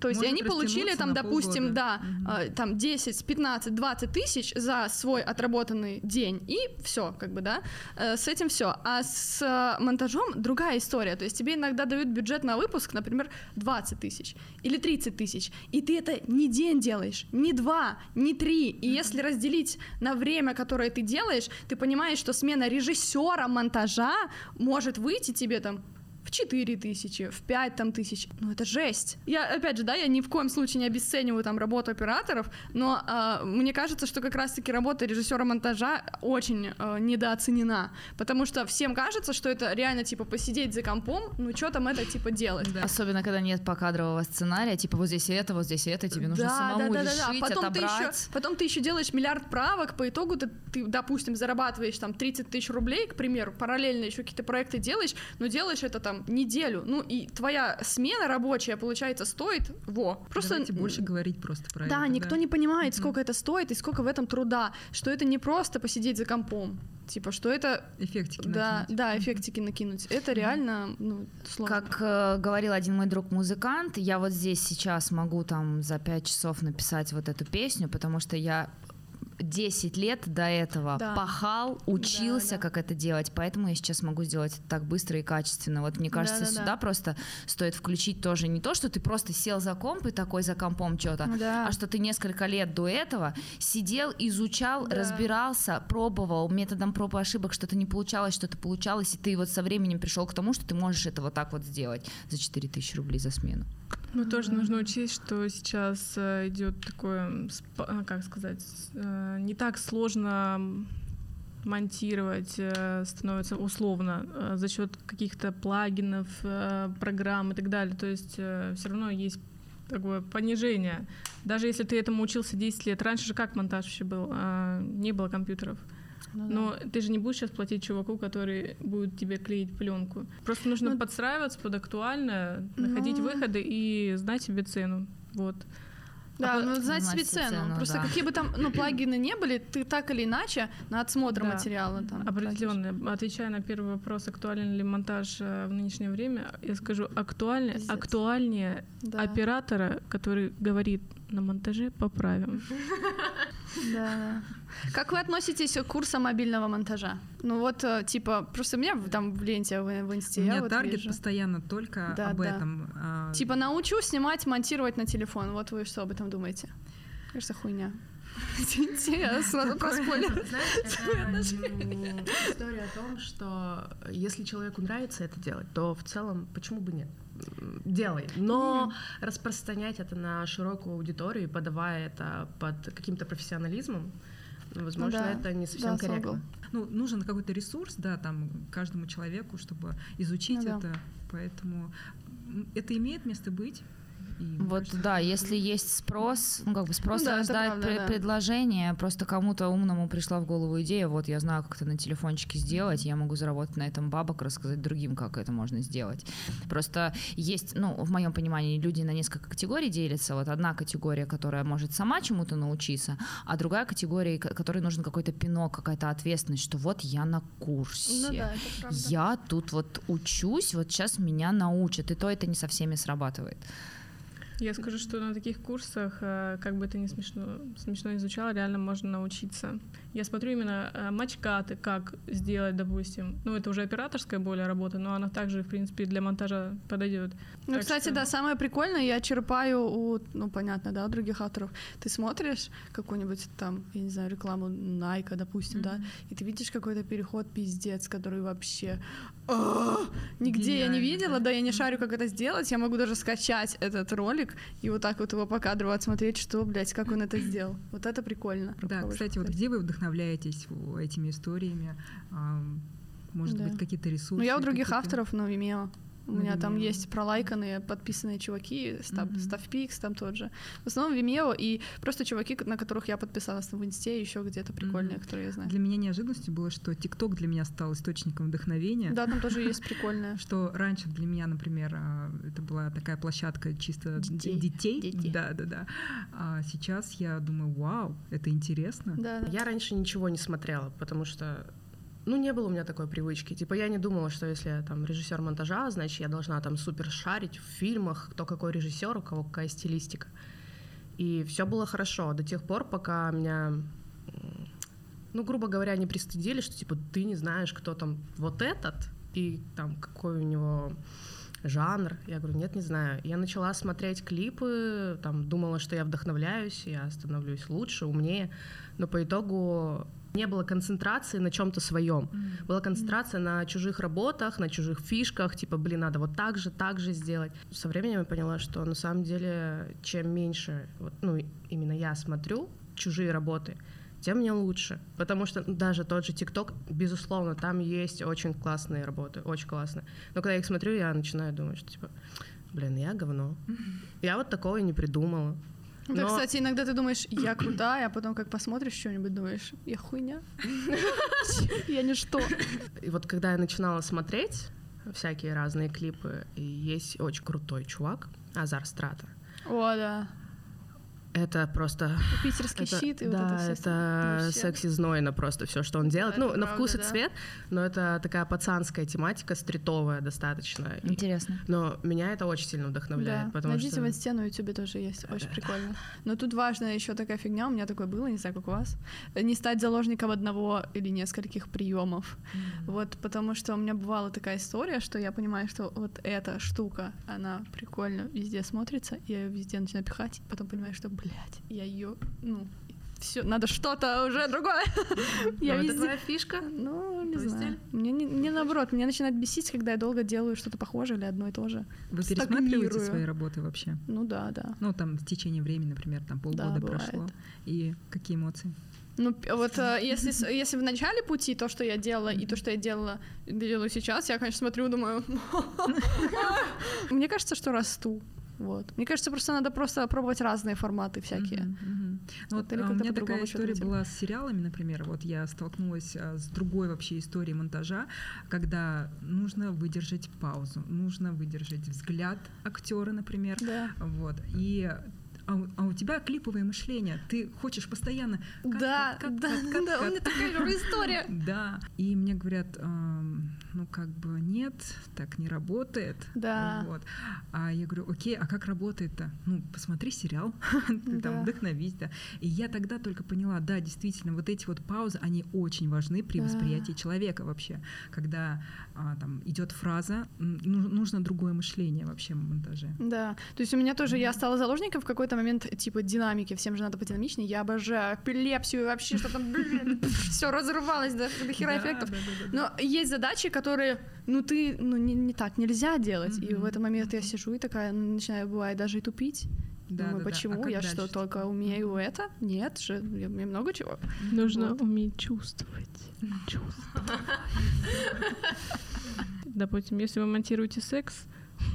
то есть Может они получили там, допустим, полгода. да, э, там 10, 15, 20 тысяч за свой отработанный день, и все, как бы, да, Э, с этим все. А с э, монтажом другая история, то есть тебе иногда дают бюджет на выпуск, например, 20 тысяч или 30 тысяч, и ты это не день делаешь, не два, не три, и если разделить на время, которое ты делаешь, ты понимаешь, что смена режиссера монтажа может выйти тебе там в 4 тысячи, в 5 там тысяч. Ну, это жесть. Я, опять же, да, я ни в коем случае не обесцениваю там работу операторов, но э, мне кажется, что как раз-таки работа режиссера монтажа очень э, недооценена, потому что всем кажется, что это реально, типа, посидеть за компом, ну, что там это, типа, делать. Особенно, когда нет покадрового сценария, типа вот здесь это, вот здесь это, тебе нужно самому решить, Потом ты, еще, отобрать. потом ты еще делаешь миллиард правок, по итогу ты, ты, допустим, зарабатываешь там 30 тысяч рублей, к примеру, параллельно еще какие-то проекты делаешь, но делаешь это там неделю. Ну и твоя смена рабочая, получается, стоит во. Просто Давайте больше говорить просто про да, это. никто не понимает, сколько это стоит и сколько в этом труда, что это не просто посидеть за компом. Типа, что это... Эффектики Да, накинуть. да, эффектики накинуть. Это реально, ну, сложно. Как э, говорил один мой друг музыкант, я вот здесь сейчас могу там за пять часов написать вот эту песню, потому что я 10 лет до этого Да. пахал, учился, Да, да. как это делать, поэтому я сейчас могу сделать это так быстро и качественно. Вот мне кажется, Да-да-да. сюда просто стоит включить тоже не то, что ты просто сел за комп и такой за компом что-то, Да. а что ты несколько лет до этого сидел, изучал, Да. разбирался, пробовал методом проб и ошибок, что-то не получалось, что-то получалось, и ты вот со временем пришел к тому, что ты можешь это вот так вот сделать за 4000 рублей за смену. Ну, тоже нужно учесть, что сейчас э, идет такое, а, как сказать, э, не так сложно монтировать э, становится условно э, за счет каких-то плагинов, э, программ и так далее. То есть все равно есть такое понижение. Даже если ты этому учился 10 лет, раньше же как монтаж вообще был? А, Не было компьютеров. Ну да. Но ты же не будешь сейчас платить чуваку, который будет тебе клеить пленку. Просто нужно Ну, подстраиваться под актуальное, находить Ну. выходы и знать себе цену. Вот. Да, ну знать себе цену. цену, Просто да. какие бы там ну, *clears throat* плагины не были, ты так или иначе на отсмотр Да, материала там. Определенно. Отвечая на первый вопрос, актуален ли монтаж э, в нынешнее время, я скажу, актуальнее, Пиздец. актуальнее Да. оператора, который говорит, на монтаже поправим. *laughs* Да, да. Как вы относитесь к курсам мобильного монтажа? Ну вот, э, типа, просто у меня там в ленте в, в У инсте, я меня вот таргет вижу. постоянно только Да, об да. этом. а, Типа, научу снимать, монтировать на телефон. Вот вы что об этом думаете? Кажется, хуйня. Извините, я сразу. Знаешь, это *laughs* история о том, что если человеку нравится это делать, то в целом почему бы нет? Делай. Но распространять это на широкую аудиторию, подавая это под каким-то профессионализмом, ну, возможно, да. это не совсем Да, корректно. согласна. Ну, нужен какой-то ресурс, да, там, каждому человеку, чтобы изучить Ну да. это. Поэтому м, это имеет место быть. И, Вот да, если есть спрос, ну как бы спрос Ну да, рождает правда, пре- да. предложение, просто кому-то умному пришла в голову идея, вот я знаю, как это на телефончике сделать, я могу заработать на этом бабок, рассказать другим, как это можно сделать. Просто есть, ну, в моем понимании, люди на несколько категорий делятся. Вот одна категория, которая может сама чему-то научиться, а другая категория, ко- которой нужен какой-то пинок, какая-то ответственность, что вот я на курсе. Ну да. Я тут вот учусь, вот сейчас меня научат, и то это не со всеми срабатывает. Я скажу, что на таких курсах, э, как бы это не смешно, смешно не звучало, реально можно научиться. Я смотрю именно э, матчкаты, как сделать, допустим. Ну, это уже операторская более работа, но она также, в принципе, для монтажа подойдет. Ну, Так кстати, что- да, самое прикольное, я черпаю у, ну, понятно, да, у других авторов. Ты смотришь какую-нибудь там, я не знаю, рекламу Найка, допустим, да, и ты видишь какой-то переход пиздец, который вообще «А, нигде я не видела, да. я не шарю, как это сделать, я могу даже скачать этот ролик и вот так вот его покадрово отсмотреть, что, блядь, как он это сделал. Вот это прикольно. Да, кстати, вот где вы вдохновляетесь этими историями? Может быть, какие-то ресурсы? Ну, я у других авторов, ну, Vimeo. У меня там Vimeo. есть пролайканные, подписанные чуваки, Став, Мгм. Ставпикс там тот же. В основном Vimeo и просто чуваки, на которых я подписалась там в Инсте, еще где-то прикольные, Мгм. которые я знаю. Для меня неожиданностью было, что ТикТок для меня стал источником вдохновения. Да, там тоже есть *laughs* прикольные. Что раньше для меня, например, а, это была такая площадка чисто Детей. Да, да, да. А сейчас я думаю, вау, это интересно. Да. Я раньше ничего не смотрела, потому что ну, не было у меня такой привычки. Типа, я не думала, что если я там режиссер монтажа, значит, я должна там супер шарить в фильмах, кто какой режиссер, у кого какая стилистика. И все было хорошо до тех пор, пока меня, ну, грубо говоря, не пристыдили, что типа ты не знаешь, кто там вот этот, и там какой у него жанр. Я говорю, нет, не знаю. Я начала смотреть клипы, там, думала, что я вдохновляюсь, я становлюсь лучше, умнее, но по итогу не было концентрации на чем-то своем. Была концентрация на чужих работах, на чужих фишках, типа, блин, надо вот так же, так же сделать. Со временем я поняла, что на самом деле, чем меньше, вот, ну, именно я смотрю чужие работы, тем мне лучше. Потому что даже тот же ТикТок, безусловно, там есть очень классные работы, очень классные. Но когда я их смотрю, я начинаю думать, что типа, блин, я говно. *laughs* Я вот такого и не придумала. Ну, Но- кстати, иногда ты думаешь, я крутая, а потом как посмотришь что-нибудь, думаешь, я хуйня. *laughs* Я ничто. И вот когда я начинала смотреть всякие разные клипы, есть очень крутой чувак, Азар Страта. О, да. Это просто... Питерский это- щит и вот да, это все. это вообще. секси знойно просто все, что он делает. это ну, на правда, вкус и да. цвет, но это такая пацанская тематика, стритовая достаточно. И- Интересно. но меня это очень сильно вдохновляет, Да, потому найдите что... в инсте на ютубе тоже есть, очень прикольно. Но тут важная еще такая фигня, у меня такое было, не знаю, как у вас, не стать заложником одного или нескольких приемов. Вот, потому что у меня бывала такая история, что я понимаю, что вот эта штука, она прикольно везде смотрится, я ее везде начинаю пихать, потом понимаю, что, блядь, я ее, ну, все, надо что-то уже другое. *laughs* Я это везде твоя фишка? ну, не знаю. Мне, не, наоборот, меня начинает бесить, когда я долго делаю что-то похожее или одно и то же. Вы пересматриваете свои работы вообще? Ну да, да. Ну, там, в течение времени, например, там полгода прошло. И какие эмоции? Ну, вот э, *laughs* если, если в начале пути то, что я делала, и то, что я делала, делаю сейчас, я, конечно, смотрю, думаю... *laughs* Мне кажется, что расту. Вот. Мне кажется, просто надо просто пробовать разные форматы всякие. Мгм, мгм. Ну, вот, или а, у меня такая история была с сериалами, например. Вот я столкнулась а, с другой вообще историей монтажа, когда нужно выдержать паузу, нужно выдержать взгляд актера, например. Да. Вот. И а у, а у тебя клиповое мышление. Ты хочешь постоянно... кат, Да, кат, да, кат, кат, да, у кат. меня такая же история. *laughs* Да. И мне говорят, ну как бы нет, так не работает. Да. Вот. А я говорю, окей, а как работает-то? Ну, посмотри сериал, *laughs* ты там вдохновись, да. И я тогда только поняла, да, действительно, вот эти вот паузы, они очень важны при восприятии человека вообще. Когда а, там идет фраза, ну- нужно другое мышление вообще в монтаже. Да, то есть у меня тоже, я стала заложником в какой-то момент, типа, динамики, всем же надо подинамичнее, я обожаю эпилепсию и вообще, что там, *laughs* все разрывалось до, до хера Да, эффектов. да, да, да, да. Но есть задачи, которые, ну ты, ну не, не так нельзя делать, и в этот момент я сижу и такая, ну, начинаю, бывает, даже и тупить. Да, Думаю, да, да. А почему? я дальше что, типа? только умею это? Нет же, я умею много чего. Нужно Вот. уметь чувствовать. Чувствовать. *laughs* Допустим, если вы монтируете секс,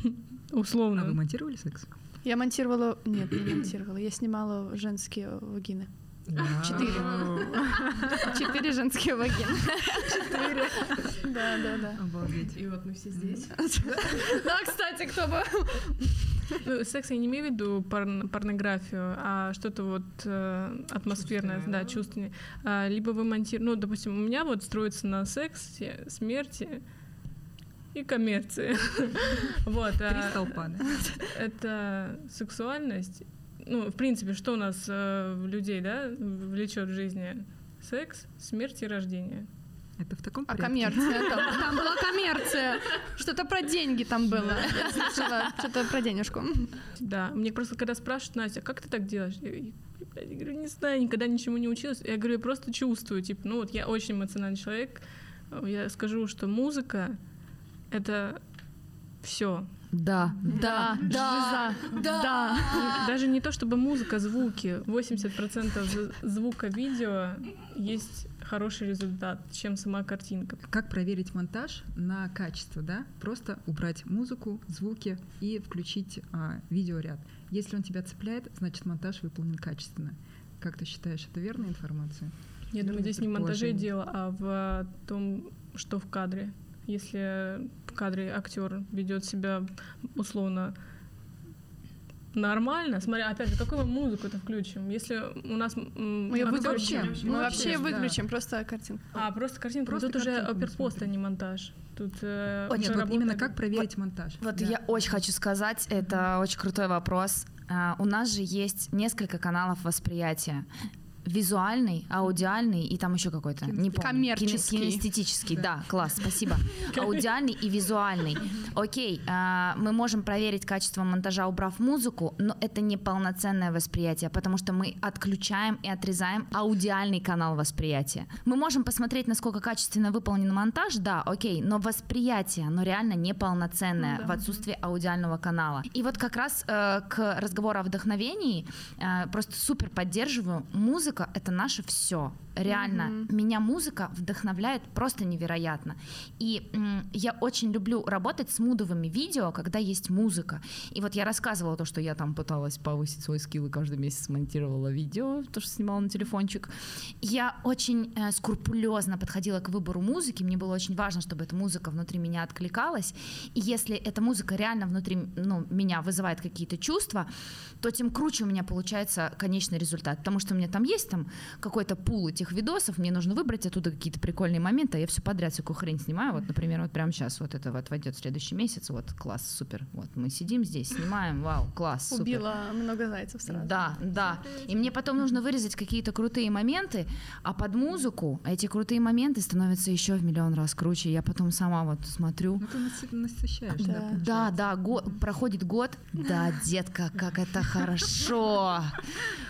*laughs* А вы условно, монтировали секс? Я монтировала, нет, не монтировала, я снимала женские вагины. Четыре. Четыре женские вагины. Четыре. Да, да, да. Обалдеть. И вот мы все здесь. Да, *laughs* кстати, кто бы... ну, секс я не имею в виду порн- порнографию, а что-то вот э, атмосферное, да, чувственное. А, либо вы монтируете, ну, допустим, у меня вот строится на сексе, смерти и коммерции. *laughs* Вот. Три а, столпа, да? *laughs* это сексуальность. Ну, в принципе, что у нас э, в людей, да, влечет в жизни? Секс, смерть и рождение. Это в таком А порядке? коммерция там? *laughs* Там была коммерция. Что-то про деньги там было. Я слышала, что-то про денежку. Да, мне просто когда спрашивают, Настя, как ты так делаешь? Я, я- я говорю, не знаю, никогда ничему не училась. Я говорю, я просто чувствую, типа, ну вот я очень эмоциональный человек. Я скажу, что музыка — это все. Да. Да, да, да. Даже не то чтобы музыка, звуки. 80% з- звука видео есть хороший результат, чем сама картинка. Как проверить монтаж на качество, да? Просто убрать музыку, звуки и включить а, видеоряд. Если он тебя цепляет, значит монтаж выполнен качественно. Как ты считаешь, это верная информация? Я думаю, здесь не в монтаже дело, а в том, что в кадре. Если в кадре актер ведет себя условно нормально, смотря, опять же, какую мы музыку-то включим? Если у нас... Мы ее выключим. вообще, Мы вообще, вообще да. выключим, просто картинку. А, просто картинку. Просто Тут уже картинку мы оперпост, а не монтаж. Тут э, уже Нет, вот именно как проверить монтаж? Вот Да. я очень хочу сказать, это очень крутой вопрос. А, У нас же есть несколько каналов восприятия. Визуальный, аудиальный и там еще какой-то, не помню. Коммерческий. Кине- Кинестетический, да, класс, спасибо. *laughs* Аудиальный и визуальный. Окей, а, мы можем проверить качество монтажа, убрав музыку, но это не полноценное восприятие, потому что мы отключаем и отрезаем аудиальный канал восприятия. Мы можем посмотреть, насколько качественно выполнен монтаж, да, окей, но восприятие, оно реально неполноценное в отсутствии аудиального канала. И вот как раз э, к разговору о вдохновении э, просто супер поддерживаю. Музыка — это наше все. Реально, меня музыка вдохновляет просто невероятно. И м, я очень люблю работать с мудовыми видео, когда есть музыка. И вот я рассказывала то, что я там пыталась повысить свой скилл и каждый месяц монтировала видео, то, что снимала на телефончик. Я очень э, скрупулезно подходила к выбору музыки. Мне было очень важно, чтобы эта музыка внутри меня откликалась. И если эта музыка реально внутри ну, меня вызывает какие-то чувства, то тем круче у меня получается конечный результат. Потому что у меня там есть там какой-то пул этих видосов, мне нужно выбрать оттуда какие-то прикольные моменты, а я все подряд всякую хрень снимаю. Вот, например, вот прямо сейчас вот это вот войдет в следующий месяц, вот класс, супер. Вот мы сидим здесь, снимаем, вау, класс, супер. Убила много зайцев сразу. Да, да. И мне потом нужно вырезать какие-то крутые моменты, а под музыку эти крутые моменты становятся еще в миллион раз круче. Я потом сама вот смотрю. Ну, ты насыщаешь, да, Да. получается. Да, да, го- проходит год. Да, детка, как это хорошо.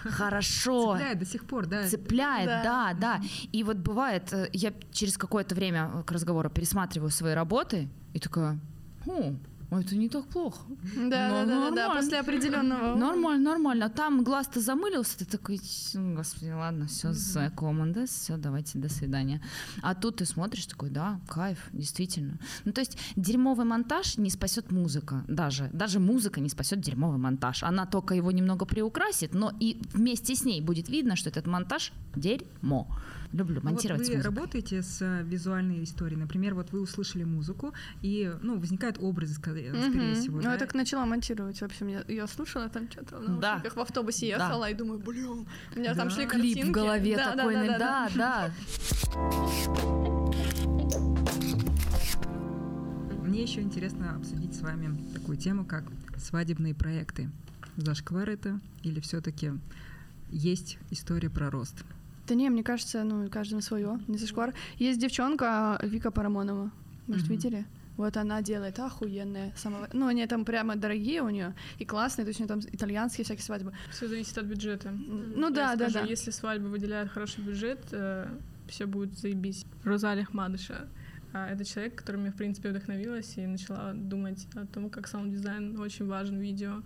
Хорошо. Цепляет до сих пор, да. Цепляет, Да. да, да. И вот бывает, э, я через какое-то время к разговору пересматриваю свои работы и такая, о, а это не так плохо. Да, да, да, да, да, после определенного. Нормально, нормально. А там глаз-то замылился, ты такой, «М, господи, ладно, все, за команда, все, давайте, до свидания. А тут ты смотришь, такой, да, кайф, действительно. Ну, то есть дерьмовый монтаж не спасет музыка даже. Даже музыка не спасет дерьмовый монтаж. Она только его немного приукрасит, но и вместе с ней будет видно, что этот монтаж дерьмо. Люблю Ну вот монтировать с вы музыкой. работаете с э, визуальной историей. Например, вот вы услышали музыку, и ну, возникают образы, скорее, скорее Мгм. всего. Ну, да? я так начала монтировать. В общем, я, я слушала там что-то в Да. в автобусе Да. ехала и думаю, блин, у меня там Да. шли Клип картинки. в голове Да, да, такой, да, ну, да, да. да, да. Мне еще интересно обсудить с вами такую тему, как свадебные проекты. Зашквар это или все-таки есть история про рост? Да не, мне кажется, ну, каждому свое, не зашквар. Есть девчонка Вика Парамонова, может, Мгм. видели? Вот она делает охуенные самого... Ну, они там прямо дорогие у нее и классные, то есть у нее там итальянские всякие свадьбы. Все зависит от бюджета. Ну Я да, да, скажу, да. Если свадьба выделяет хороший бюджет, все будет заебись. Рузаля Ахмадыша. а, Это человек, которым я, в принципе, вдохновилась и начала думать о том, как саунд-дизайн очень важен в видео.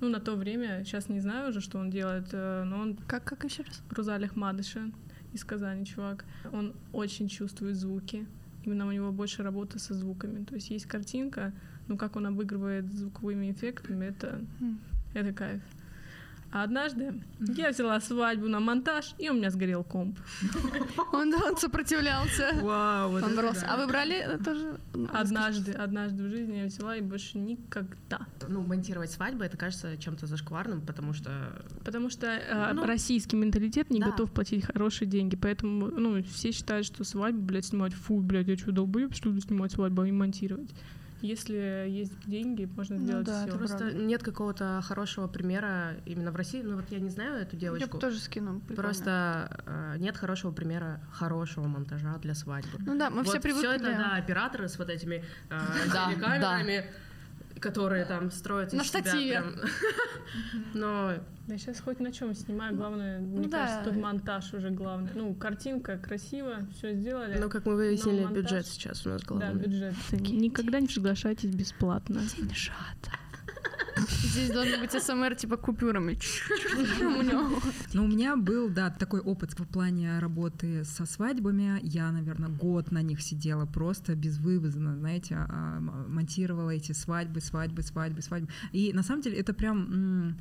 Ну, на то время, сейчас не знаю уже, что он делает, э, но он Как, как еще раз? Рузаль Ахмадыша из Казани, чувак. Он очень чувствует звуки. Именно у него больше работы со звуками. То есть есть картинка, но как он обыгрывает звуковыми эффектами, это, М. это кайф. А однажды я взяла свадьбу на монтаж, и у меня сгорел комп. Он, он сопротивлялся. Вау, вот Он брался. да. А вы брали тоже? Однажды, однажды в жизни я взяла и больше никогда. Ну, монтировать свадьбы, это кажется чем-то зашкварным, потому что... Потому что э, Ну, российский менталитет не да. готов платить хорошие деньги. Поэтому, ну, все считают, что свадьбу, блядь, снимать, фу, блядь, я что, долбоеб, что ли, снимать свадьбу а и монтировать. Если есть деньги, можно Ну сделать да, все. Просто правда. нет какого-то хорошего примера именно в России. Ну вот я не знаю эту Я девочку. бы тоже скину. прикольно. Просто э, нет хорошего примера хорошего монтажа для свадьбы. Ну да, мы все вот привыкли. все это, да, операторы с вот этими э, Да, телекамерами, которые там строятся На штативе. прям. *laughs* Но Да сейчас хоть на чем снимаю, главное, мне Ну да. кажется, тут монтаж уже главное. Ну, картинка красиво, все сделали. ну, как мы выяснили, монтаж- бюджет сейчас у нас да, главный. бюджет. Никогда не соглашайтесь бесплатно. Здесь должен быть СМР типа купюрами. Ну, у меня был, да, такой опыт в плане работы со свадьбами. Я, наверное, год на них сидела просто безвывозно, знаете, а, монтировала эти свадьбы, свадьбы, свадьбы, свадьбы. И на самом деле это прям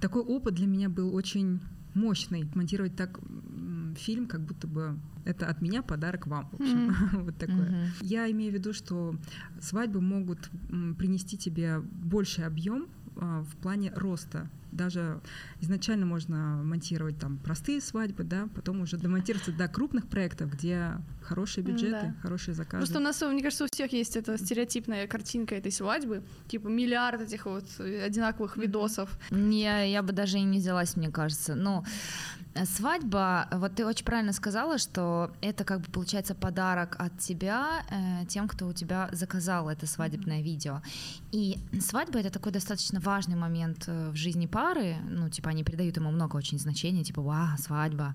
такой опыт для меня был очень мощный. Монтировать так фильм, как будто бы это от меня подарок вам, в общем, *laughs* вот такое. Мгм. Я имею в виду, что свадьбы могут принести тебе больший объем в плане роста даже изначально можно монтировать там простые свадьбы, да, потом уже домонтироваться до крупных проектов, где хорошие бюджеты, Да. хорошие заказы. Просто у нас, мне кажется, у всех есть эта стереотипная картинка этой свадьбы, типа миллиард этих вот одинаковых видосов. Не, я бы даже и не взялась, мне кажется. Ну, э, свадьба, вот ты очень правильно сказала, что это как бы получается подарок от тебя э, тем, кто у тебя заказал это свадебное видео. И свадьба это такой достаточно важный момент э, в жизни пары. Ну, типа, они придают ему много очень значения, типа, вау, свадьба.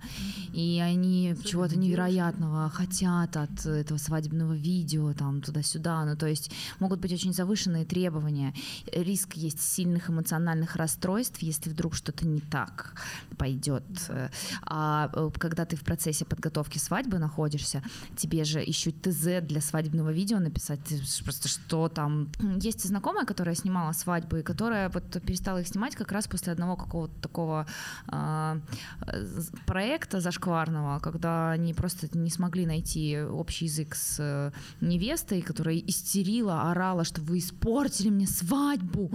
И они чего-то невероятного хотят от этого свадебного видео, там, туда-сюда. Ну, то есть могут быть очень завышенные требования. Риск есть сильных эмоциональных расстройств, если вдруг что-то не так пойдет. А э, когда ты в процессе подготовки свадьбы находишься, тебе же еще ТЗ для свадебного видео написать, просто что там. Есть знакомая, которая снимала свадьбы, и которая вот перестала их снимать как раз после одного какого-то такого э, проекта зашкварного, когда они просто не смогли найти общий язык с э, невестой, которая истерила, орала, что вы испортили мне свадьбу,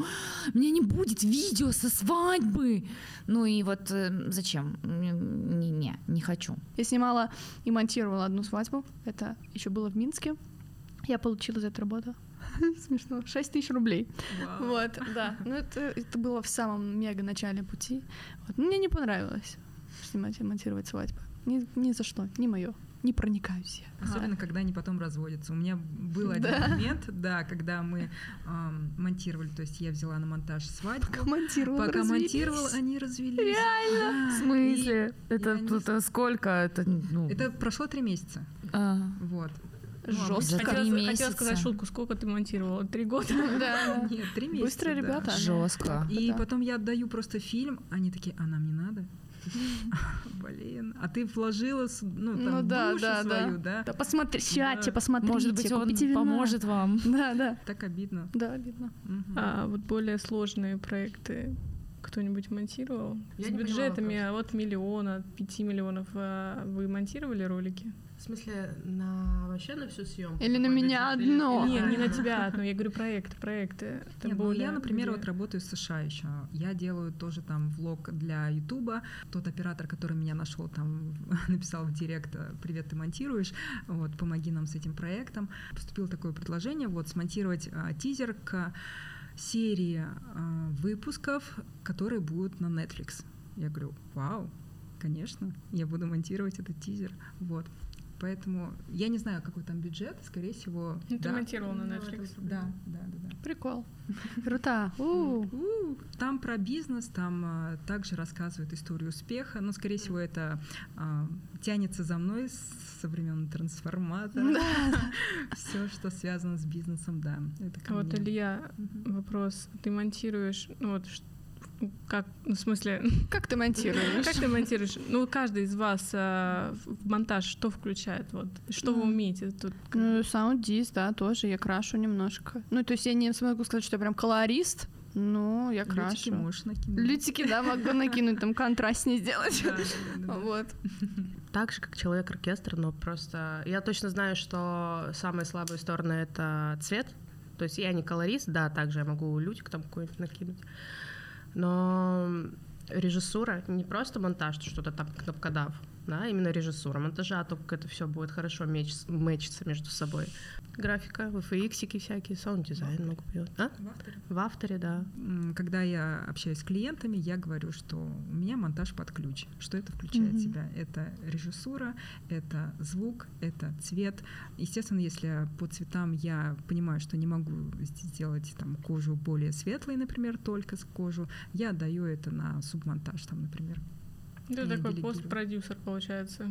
у меня не будет видео со свадьбы. Ну и вот э, зачем? Не, не, не хочу. Я снимала и монтировала одну свадьбу. Это еще было в Минске. Я получила за это работу. *laughs* Смешно. 6 тысяч рублей. Вау. Вот, *laughs* да. Ну, это, это было в самом мега начале пути. Вот. Мне не понравилось снимать и монтировать свадьбы. Ни, ни за что, не мое. Не проникаюсь я. Особенно, когда они потом разводятся. У меня был один Да. момент, да, когда мы ам, монтировали, то есть я взяла на монтаж свадьбу. Пока монтировала, Пока развелись. монтировала, они развелись. Реально? Да. В смысле? И Это я не тут э, сколько? Это, ну, Это прошло три месяца. А, Вот. Жестко. За три Хотела, хотела сказать шутку, сколько ты монтировала? Три года? *laughs* Да. Нет, три месяца. Быстро, ребята. жестко. И потом я отдаю просто фильм, они такие, а нам не надо? *laughs* Блин, а ты вложила, с- ну, там, Ну да, душу да, да. свою, да? Да посмотри, сядьте, Да. посмотрите, может быть, он вина. поможет вам. *laughs* Да, да. Так обидно. Да, видно. Мгм. А вот более сложные проекты кто-нибудь монтировал? Я С не поняла бюджетами вопрос. от миллиона, от пяти миллионов а вы монтировали ролики? В смысле, на вообще на всю съемку? Или на меня одно? Нет, не на *laughs* тебя одну, я говорю проекты, проекты. Нет, ну я, например, где- вот работаю в США еще. Я делаю тоже там влог для Ютуба. Тот оператор, который меня нашел, там *laughs* написал в директ, э, привет, ты монтируешь, вот, помоги нам с этим проектом. Поступило такое предложение, вот, смонтировать а, тизер к серии а, выпусков, которые будут на Netflix. Я говорю, вау, конечно, я буду монтировать этот тизер, вот. Поэтому я не знаю, какой там бюджет, скорее всего. Ну, ты да. на Ну, Netflix. Да, да, да, да. Прикол. Круто. Там про бизнес, там а, также рассказывают историю успеха, но, скорее всего, это а, тянется за мной с- со времен трансформатора. *laughs* Все, что связано с бизнесом, да. Вот. Илья, вопрос. Ты монтируешь, ну вот, ш- как, ну, в смысле, *laughs* Как ты монтируешь? как ты монтируешь? Ну, каждый из вас а, в монтаж что включает? Вот, что вы Ну, умеете тут? Ну, саунд-диз, да, тоже я крашу немножко. Ну, то есть я не смогу сказать, что я прям колорист, но я Лютики крашу. можешь накинуть. Лютики, да, могу накинуть, там контрастнее сделать. Да, да, да, да. Вот. Так же, как человек-оркестр, но просто... Я точно знаю, что самые слабые стороны — это цвет. То есть я не колорист, да, также я могу LUT ик там какой-нибудь накинуть. Но режиссура, не просто монтаж, что-то там кнопкодав, да, именно режиссура монтажа, а то как это все будет хорошо match- match иться между собой. Графика, VFX всякие, саунд-дизайн могу делать. А? В авторе. В авторе, да. Когда я общаюсь с клиентами, я говорю, что у меня монтаж под ключ. Что это включает в Мгм. себя? Это режиссура, это звук, это цвет. Естественно, если по цветам я понимаю, что не могу сделать там кожу более светлой, например, только с кожу, я отдаю это на субмонтаж, там, например. Я такой постпродюсер, получается,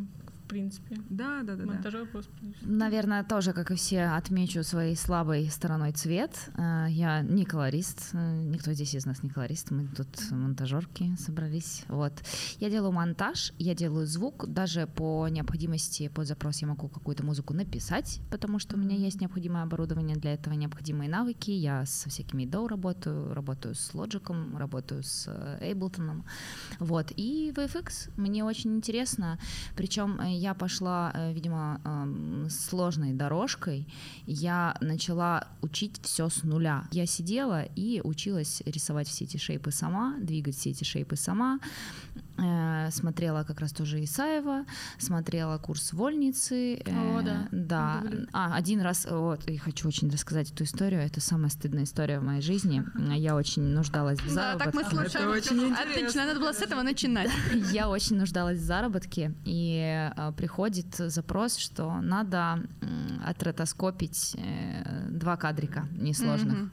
принципе. Да, да, да, да. Монтажер, постпродюсер. Наверное, тоже, как и все, отмечу своей слабой стороной цвет. Э, Я не колорист, э, никто здесь из нас не колорист, мы тут монтажерки собрались. Вот. Я делаю монтаж, я делаю звук, даже по необходимости, под запрос я могу какую-то музыку написать, потому что у меня есть необходимое оборудование для этого, необходимые навыки. Я со всякими DAW работаю, работаю с Logic, работаю с э, Ableton. Вот. И VFX мне очень интересно, причем я пошла, э, видимо, сложной дорожкой. Я начала учить все с нуля. Я сидела и училась рисовать все эти шейпы сама, двигать все эти шейпы сама. Э, смотрела как раз тоже Исаева, смотрела курс вольницы. О, да. Да. А, один раз, вот, и хочу очень рассказать эту историю. Это самая стыдная история в моей жизни. *laughs* Я очень нуждалась в Да, так мы заработке. слушаем. очень интересно. Отлично, надо было с этого начинать. *laughs* Я очень нуждалась в заработке, и э, приходит запрос, что надо отротоскопить э, два кадрика несложных.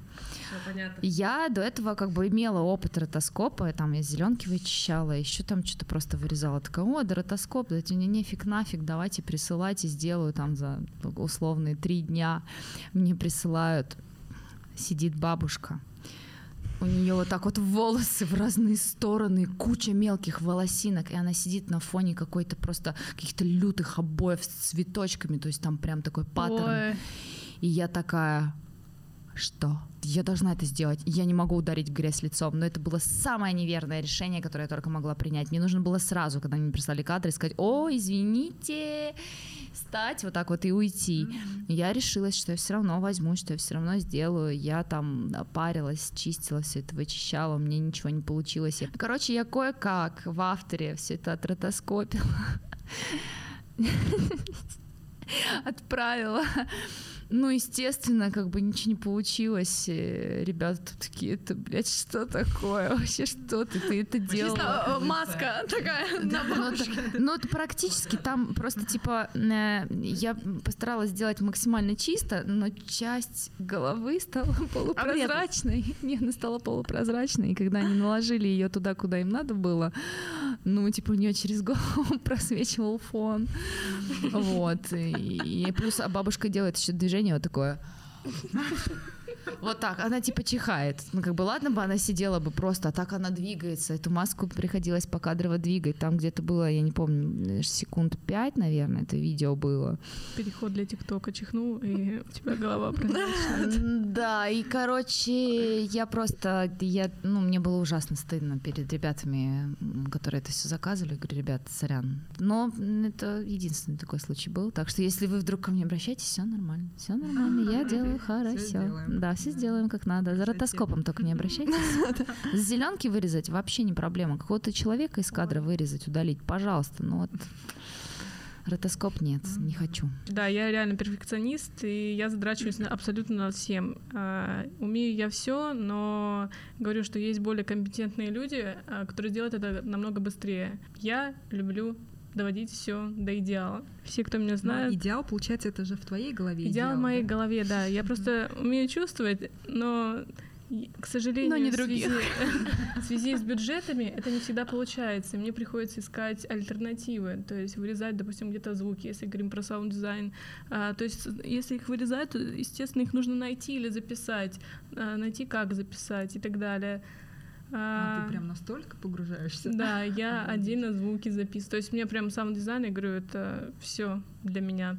Я до этого как бы имела опыт ротоскопа, там я зеленки вычищала, еще там что-то просто вырезала. Такая, о, да ротоскоп, да тебе нефиг нафиг, давайте присылайте, сделаю там за условные три дня. Мне присылают, сидит бабушка, у нее вот так вот волосы в разные стороны, куча мелких волосинок, и она сидит на фоне какой-то просто каких-то лютых обоев с цветочками, то есть там прям такой паттерн. Ой. И я такая, что? Я должна это сделать. Я не могу ударить в грязь лицом. Но это было самое неверное решение, которое я только могла принять. Мне нужно было сразу, когда мне прислали кадры, сказать, о, извините, встать вот так вот и уйти. Я решилась, что я все равно возьму, что я все равно сделаю. Я там парилась, чистила все это, вычищала, у меня ничего не получилось. Короче, я кое-как в авторе все это отротоскопила. *laughs* Отправила. Ну, естественно, как бы ничего не получилось. Э, Ребята тут такие, это, блядь, что такое? Вообще, что ты? Ты это делала? Чисто э, маска такая на Ну, бабушке. *laughs* Ну, это практически там просто, типа, э, я постаралась сделать максимально чисто, но часть головы стала *laughs* полупрозрачной. Не, она стала полупрозрачной, и когда они наложили ее туда, куда им надо было, ну, типа, у нее через голову *laughs* просвечивал фон. Вот. И и плюс а бабушка делает еще движение вот такое. Вот так, она типа чихает. Ну, как бы, ладно бы она сидела бы просто, а так она двигается. Эту маску приходилось покадрово двигать. Там где-то было, я не помню, э, секунд пять, наверное, это видео было. Переход для ТикТока чихнул, и у тебя голова Да, и, короче, я просто, я, ну, мне было ужасно стыдно перед ребятами, которые это все заказывали. Говорю, ребят, сорян. Но это единственный такой случай был. Так что, если вы вдруг ко мне обращаетесь, все нормально. Все нормально, я делаю хорошо. сделаем. Да, все сделаем как надо. За ротоскопом только не обращайтесь. *laughs* С зеленки вырезать вообще не проблема. Какого-то человека из кадра вырезать, удалить, пожалуйста. Ну вот ротоскоп нет, не хочу. Да, я реально перфекционист, и я задрачиваюсь на абсолютно над всем. А, умею я все, но говорю, что есть более компетентные люди, а, которые делают это намного быстрее. Я люблю доводить все до идеала. Все, кто меня Но знают, идеал, получается, это же в твоей голове. идеал в моей да? голове, да. Я просто умею чувствовать, но к сожалению, Но не в связи, *laughs* в связи с бюджетами это не всегда получается. Мне приходится искать альтернативы, то есть вырезать, допустим, где-то звуки, если говорим про саунд-дизайн. А, то есть если их вырезать, то, естественно, их нужно найти или записать, а, найти, как записать и так далее. А А, ты прям настолько погружаешься? Да, *laughs* я отдельно звуки записываю. То есть мне прям саунд-дизайн, я говорю, это все для меня.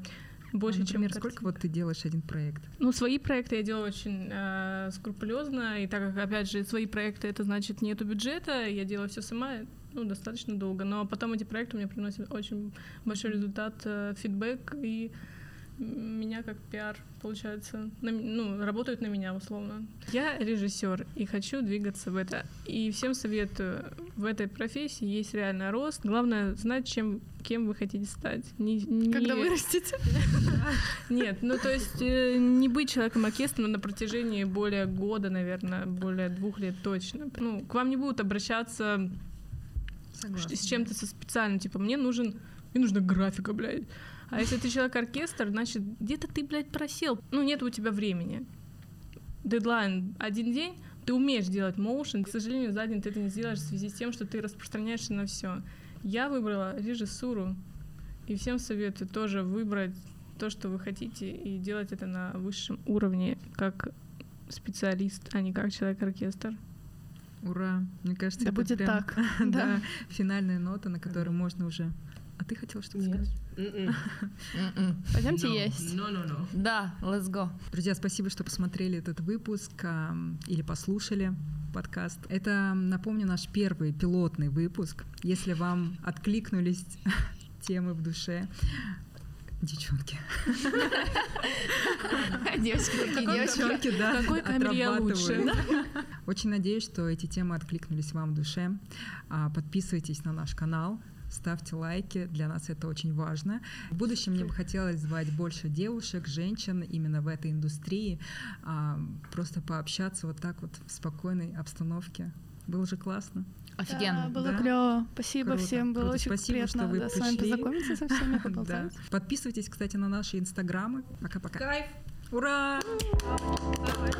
Больше, а, чем например, сколько вот ты делаешь один проект? ну, свои проекты я делаю очень э, скрупулезно, и так как, опять же, свои проекты это значит нету бюджета, я делаю все сама, ну, достаточно долго. Но потом эти проекты мне приносят очень большой результат, э, фидбэк, и меня как пиар, получается, на ну, работают на меня условно. Я режиссер и хочу двигаться в это. И всем советую, в этой профессии есть реально рост. Главное знать, чем, кем вы хотите стать. Не, не- Когда вырастете. *laughs* нет, ну то есть э, не быть человеком оркестра на протяжении более года, наверное, более двух лет точно. Ну, к вам не будут обращаться с чем-то со специальным, типа, мне нужен, мне нужна графика, блядь. А если ты человек-оркестр, значит, где-то ты, блядь, просел. Ну, нет у тебя времени. Дедлайн один день, ты умеешь делать моушен, к сожалению, за день ты это не сделаешь в связи с тем, что ты распространяешься на все. Я выбрала режиссуру, и всем советую тоже выбрать то, что вы хотите, и делать это на высшем уровне, как специалист, а не как человек-оркестр. Ура! Мне кажется, Да это будет прям, так. *laughs* да, Да. финальная нота, на которой можно уже. А ты хотела что-то сказать? М-м. Пойдемте есть. Да, let's go. Друзья, спасибо, что посмотрели этот выпуск ам, или послушали подкаст. Это, напомню, наш первый пилотный выпуск. Если вам откликнулись *laughs* темы в душе. Девчонки. Девочки. Девчонки, да, какой камере лучше, отрабатывают. Очень надеюсь, что эти темы откликнулись вам в душе. А, Подписывайтесь на наш канал, ставьте лайки, для нас это очень важно. В будущем мне бы хотелось звать больше девушек, женщин именно в этой индустрии, а, просто пообщаться вот так вот в спокойной обстановке. Было же классно. Офигенно. Да, было да? клево. Спасибо Круто. всем. Было Круто. очень Спасибо, приятно что вы да, пришли. с вами познакомиться со всеми, *laughs* *laughs* поболтать. Да. Подписывайтесь, кстати, на наши инстаграмы. Пока-пока. Кайф! Ура! Давай.